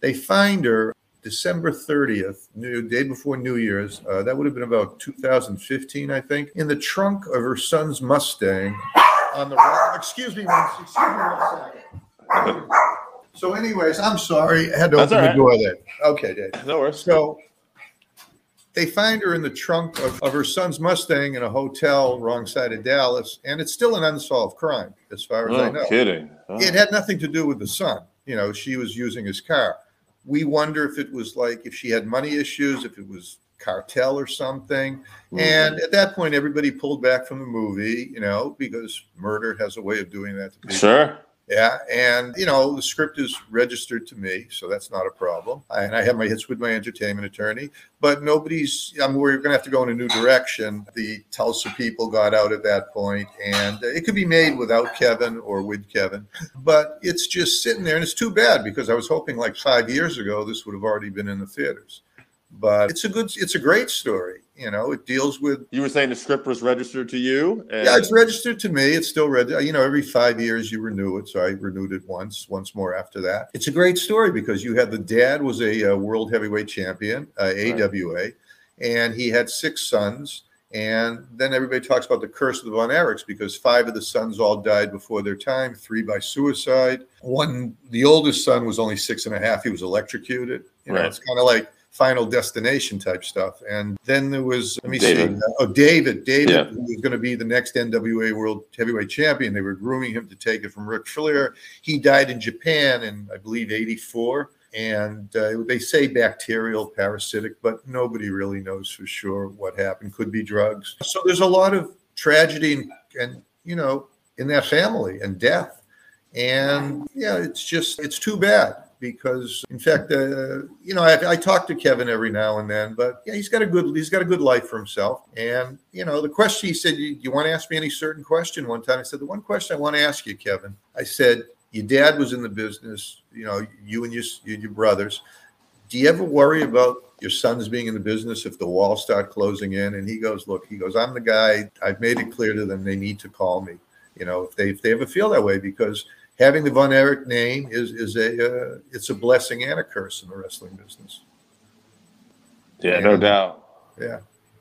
They find her December 30th, new day before New Year's. Uh, that would have been about 2015, I think, in the trunk of her son's Mustang on the right. Excuse me, one, excuse me one second. So, anyways, I'm sorry. I had to That's open the door there. Okay, Dave. No worries. So they find her in the trunk of, of her son's Mustang in a hotel wrong side of Dallas, and it's still an unsolved crime, as far as I No know. kidding. Oh. It had nothing to do with the son. You know, she was using his car. We wonder if it was like if she had money issues, if it was cartel or something. Hmm. And at that point, everybody pulled back from the movie, you know, because murder has a way of doing that to people. Sure. Yeah, and you know the script is registered to me, so that's not a problem. And I have my hits with my entertainment attorney, but nobody's. I'm we're going to have to go in a new direction. The Tulsa people got out at that point, and it could be made without Kevin or with Kevin, but it's just sitting there, and it's too bad because I was hoping like five years ago this would have already been in the theaters. But it's a good, it's a great story. You know, it deals with You were saying the script was registered to you? And yeah, it's registered to me. It's still read. You know, every five years you renew it. So I renewed it once, once more after that. It's a great story because you had the dad was a uh, world heavyweight champion, uh, AWA, and he had six sons. And then everybody talks about the curse of the Von Erichs because five of the sons all died before their time, three by suicide. One, the oldest son was only six and a half. He was electrocuted. You know, Right. it's kind of like final destination type stuff. And then there was, let me David. see, oh, David, David, Yeah. who was going to be the next NWA World Heavyweight Champion. They were grooming him to take it from Ric Flair. He died in Japan in, I believe, 84. And uh, they say bacterial, parasitic, but nobody really knows for sure what happened. Could be drugs. So there's a lot of tragedy and, and you know, in that family and death. And yeah, it's just, it's too bad because in fact, uh, you know, I, I talk to Kevin every now and then, but yeah, he's got a good, he's got a good life for himself. And, you know, the question he said, you, you want to ask me any certain question one time? I said, the one question I want to ask you, Kevin, I said, your dad was in the business, you know, you and your, you, your brothers. Do you ever worry about your sons being in the business if the walls start closing in? And he goes, look, he goes, I'm the guy. I've made it clear to them they need to call me. You know, if they if they ever feel that way, because having the Von Erich name is is a uh, it's a blessing and a curse in the wrestling business. yeah, no doubt. Yeah.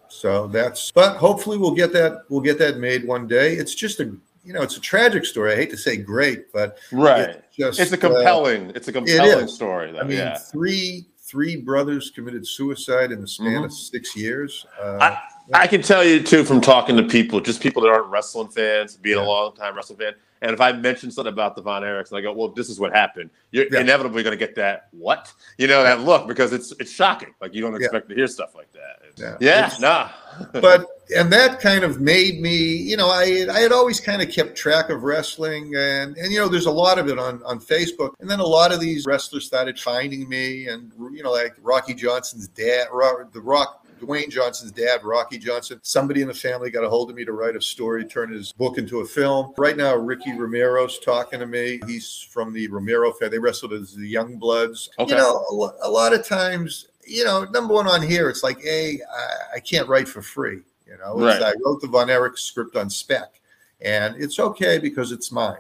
So that's but hopefully we'll get that we'll get that made one day. It's just a you know it's a tragic story. I hate to say great, but Right. it's just It's a uh, compelling, it's a compelling is. story. Though. I mean, yeah. three three brothers committed suicide in the span Mhm. of six years. Uh, I, I can tell you too from talking to people, just people that aren't wrestling fans, being Yeah. a long time wrestling fan. And if I mention something about the Von Erichs and I go, well, this is what happened, you're Yeah. inevitably going to get that what? You know, that look because it's it's shocking. Like you don't Yeah. expect to hear stuff like that. Yeah. Yeah, nah. [LAUGHS] but and that kind of made me you know i i had always kind of kept track of wrestling and and you know there's a lot of it on on facebook and then a lot of these wrestlers started finding me and you know like rocky johnson's dad Ro- the rock Dwayne Johnson's dad, Rocky Johnson, somebody in the family got a hold of me to write a story, turn his book into a film. Right now, Ricky Romero's talking to me. He's from the Romero family. They wrestled as the Young Bloods. Okay. You know, a, lot of times, you know, number one on here, it's like, hey, I, I can't write for free. You know, Right. I wrote the Von Erich script on spec, and it's okay because it's mine.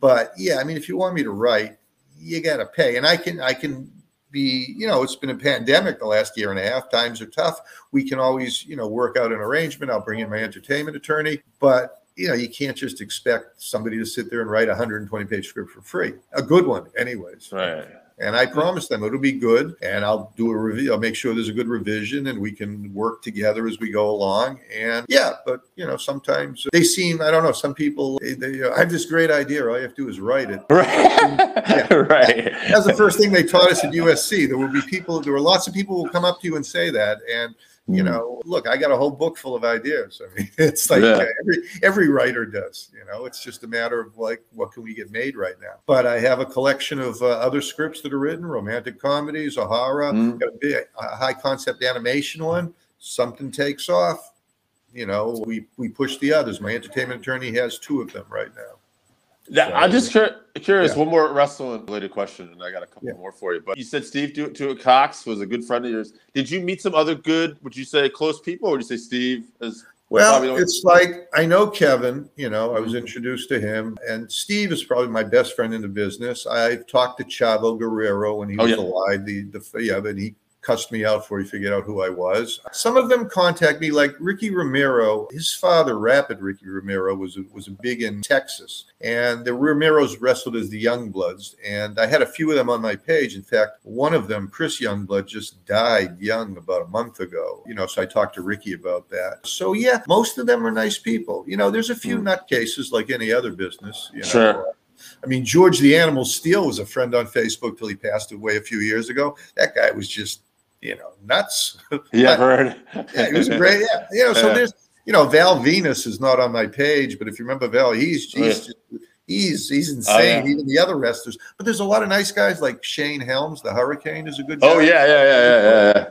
But yeah, I mean, if you want me to write, you got to pay, and I can, I can be, you know, it's been a pandemic the last year and a half. Times are tough. We can always, you know, work out an arrangement. I'll bring in my entertainment attorney, but you know, you can't just expect somebody to sit there and write a 120 page script for free. A good one, anyways. Right. And I promise them it'll be good. And I'll do a review. I'll make sure there's a good revision and we can work together as we go along. And yeah, but you know, sometimes they seem, I don't know, some people, they, they, uh, I have this great idea. All you have to do is write it. Right. [LAUGHS] right. That's the first thing they taught us at USC. There will be people, there were lots of people who will come up to you and say that. And you Mm. know, look, I got a whole book full of ideas. [LAUGHS] I mean, it's like Yeah. every every writer does. You know, it's just a matter of like, what can we get made right now? But I have a collection of uh, other scripts that are written, romantic comedies, a horror, Mm. got a, big, a high concept animation one. Something takes off. You know, we we push the others. My entertainment attorney has two of them right now. Now, I'm just cur- curious. Yeah. One more wrestling related question, and I got a couple Yeah. more for you. But you said Steve Do- Tuitt Cox was a good friend of yours. Did you meet some other good? Would you say close people, or would you say Steve is? Well, it's like I know Kevin, you know, I was introduced to him, and Steve is probably my best friend in the business. I've talked to Chavo Guerrero when he Oh, was yeah. alive. The, the yeah, but he cussed me out before he figured out who I was. Some of them contact me, like Ricky Romero. His father, Rapid Ricky Romero, was was big in Texas, and the Romeros wrestled as the Youngbloods, and I had a few of them on my page. In fact, one of them, Chris Youngblood, just died young about a month ago. You know, so I talked to Ricky about that. So yeah, most of them are nice people. You know, there's a few hmm. nutcases like any other business. You know? Sure. I mean, George the Animal Steele was a friend on Facebook till he passed away a few years ago. That guy was just, you know, nuts. Yeah, [LAUGHS] heard. yeah, he was great. Yeah, you know. So Yeah. there's, you know, Val Venis is not on my page, but if you remember Val, he's Oh, he's he's oh, he's insane. yeah. Even the other wrestlers, but there's a lot of nice guys like Shane Helms, the Hurricane, is a good. Oh guy. yeah, yeah, yeah, yeah, yeah, yeah.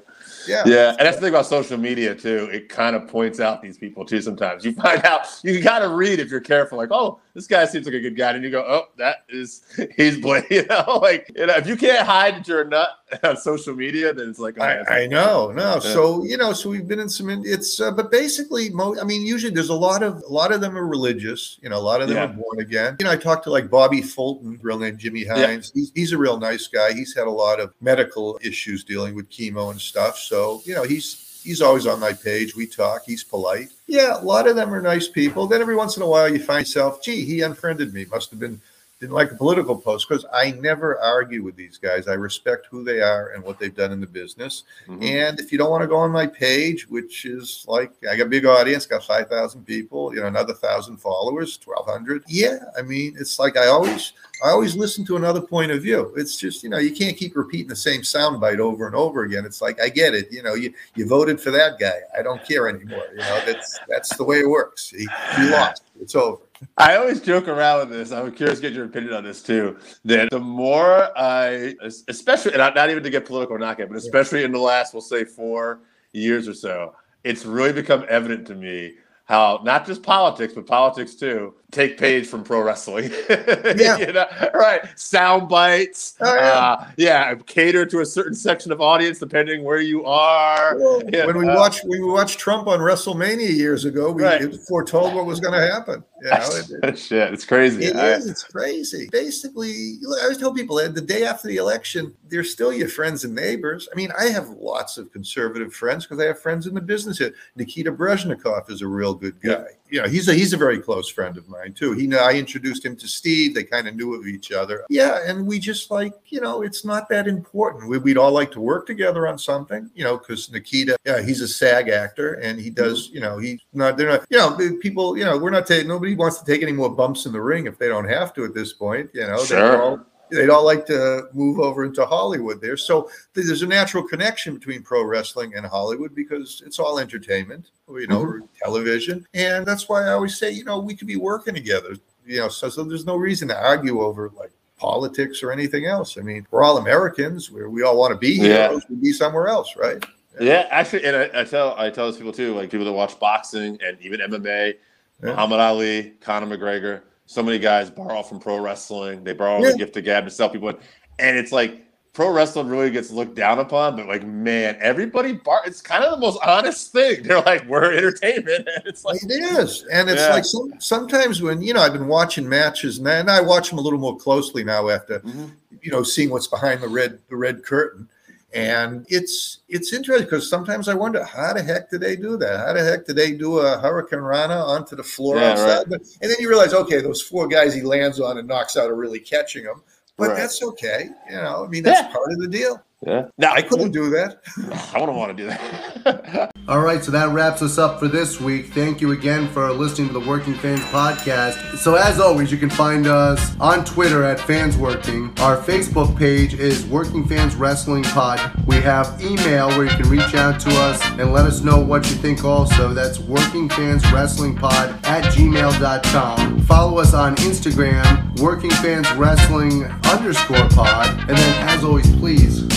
yeah, Yeah, and that's the thing about social media too. It kind of points out these people too. Sometimes you find out you got to read if you're careful. Like, oh, this guy seems like a good guy, and you go, oh, that is [LAUGHS] he's bla [LAUGHS] You know, like you know, if you can't hide that you're a nut [LAUGHS] on social media, then it's like, oh, I, I know, no. Yeah. So you know, so we've been in some. It's uh, but basically, mo- I mean, usually there's a lot of a lot of them are religious. You know, a lot of them Yeah. are born again. You know, I talked to like Bobby Fulton, real name Jimmy Hines. He's he's a real nice guy. He's had a lot of medical issues dealing with chemo and stuff. So you know, he's he's always on my page. We talk. He's polite. Yeah, a lot of them are nice people. Then every once in a while, you find yourself, gee, he unfriended me. Must have been didn't like a political post because I never argue with these guys. I respect who they are and what they've done in the business. Mhm. And if you don't want to go on my page, which is like I got a big audience, got five thousand people, you know, another thousand followers, twelve hundred. Yeah, I mean, it's like I always, I always listen to another point of view. It's just you know, you can't keep repeating the same soundbite over and over again. It's like I get it, you know, you you voted for that guy. I don't care anymore. You know, that's that's the way it works. He, he lost. It's over. I always joke around with this. I'm curious to get your opinion on this too. That the more I, especially, and not not even to get political or not get, but especially in the last, we'll say, four years or so, it's really become evident to me how not just politics, but politics too, take page from pro wrestling. [LAUGHS] Yeah. you know, right. Sound bites. Oh, yeah. Uh, yeah. Cater to a certain section of audience depending where you are. Yeah, when we uh, watched we watched Trump on WrestleMania years ago, we Right. foretold what was going to happen. You know, it- [LAUGHS] it- Shit, it's crazy. It I- is. It's crazy. Basically, look, I always tell people that the day after the election, they're still your friends and neighbors. I mean, I have lots of conservative friends because I have friends in the business here. Nikita Brezhnikov is a real good guy. Yeah. You know, he's a he's a very close friend of mine too. He I introduced him to Steve. They kind of knew of each other. Yeah, and we just like you know, it's not that important. We, we'd all like to work together on something. You know, because Nikita, yeah, he's a SAG actor and he does. Mm-hmm. You know, he's not. They're not. You know, people. You know, we're not taking. Nobody wants to take any more bumps in the ring if they don't have to at this point. You know, Sure. they're all they'd all like to move over into Hollywood there. So there's a natural connection between pro wrestling and Hollywood because it's all entertainment, you know, mm-hmm. television. And that's why I always say, you know, we could be working together, you know, so, so there's no reason to argue over like politics or anything else. I mean, we're all Americans. Where we all want to be here. Yeah. We'd be somewhere else, right? Yeah, actually, and I, I tell I tell those people too, like people that watch boxing and even MMA, Yeah. Muhammad Ali, Conor McGregor, so many guys borrow from pro wrestling. They borrow Yeah. the gift of gab to sell people, in. and it's like pro wrestling really gets looked down upon. But like, man, everybody bar. It's kind of the most honest thing. [LAUGHS] They're like, we're entertainment, and [LAUGHS] it's like, It is, and it's Yeah. like some, sometimes when you know I've been watching matches, and I, and I watch them a little more closely now after Mhm. you know seeing what's behind the red the red curtain, and it's it's interesting because sometimes I wonder how the heck did they do that? How the heck did they do a Hurricanrana onto the floor Yeah, outside? But, and then you realize, okay, those four guys he lands on and knocks out are really catching him. but Right. that's okay. You know, I mean, that's Yeah. part of the deal. Yeah. Now I couldn't do that. [LAUGHS] I wouldn't want to do that. [LAUGHS] All right, so that wraps us up for this week. Thank you again for listening to the Working Fans podcast. So, as always, you can find us on Twitter at Fans Working. Our Facebook page is Working Fans Wrestling Pod. We have email where you can reach out to us and let us know what you think also. That's Working Fans Wrestling Pod at gmail.com. Follow us on Instagram, Working Fans Wrestling underscore pod. And then, as always, please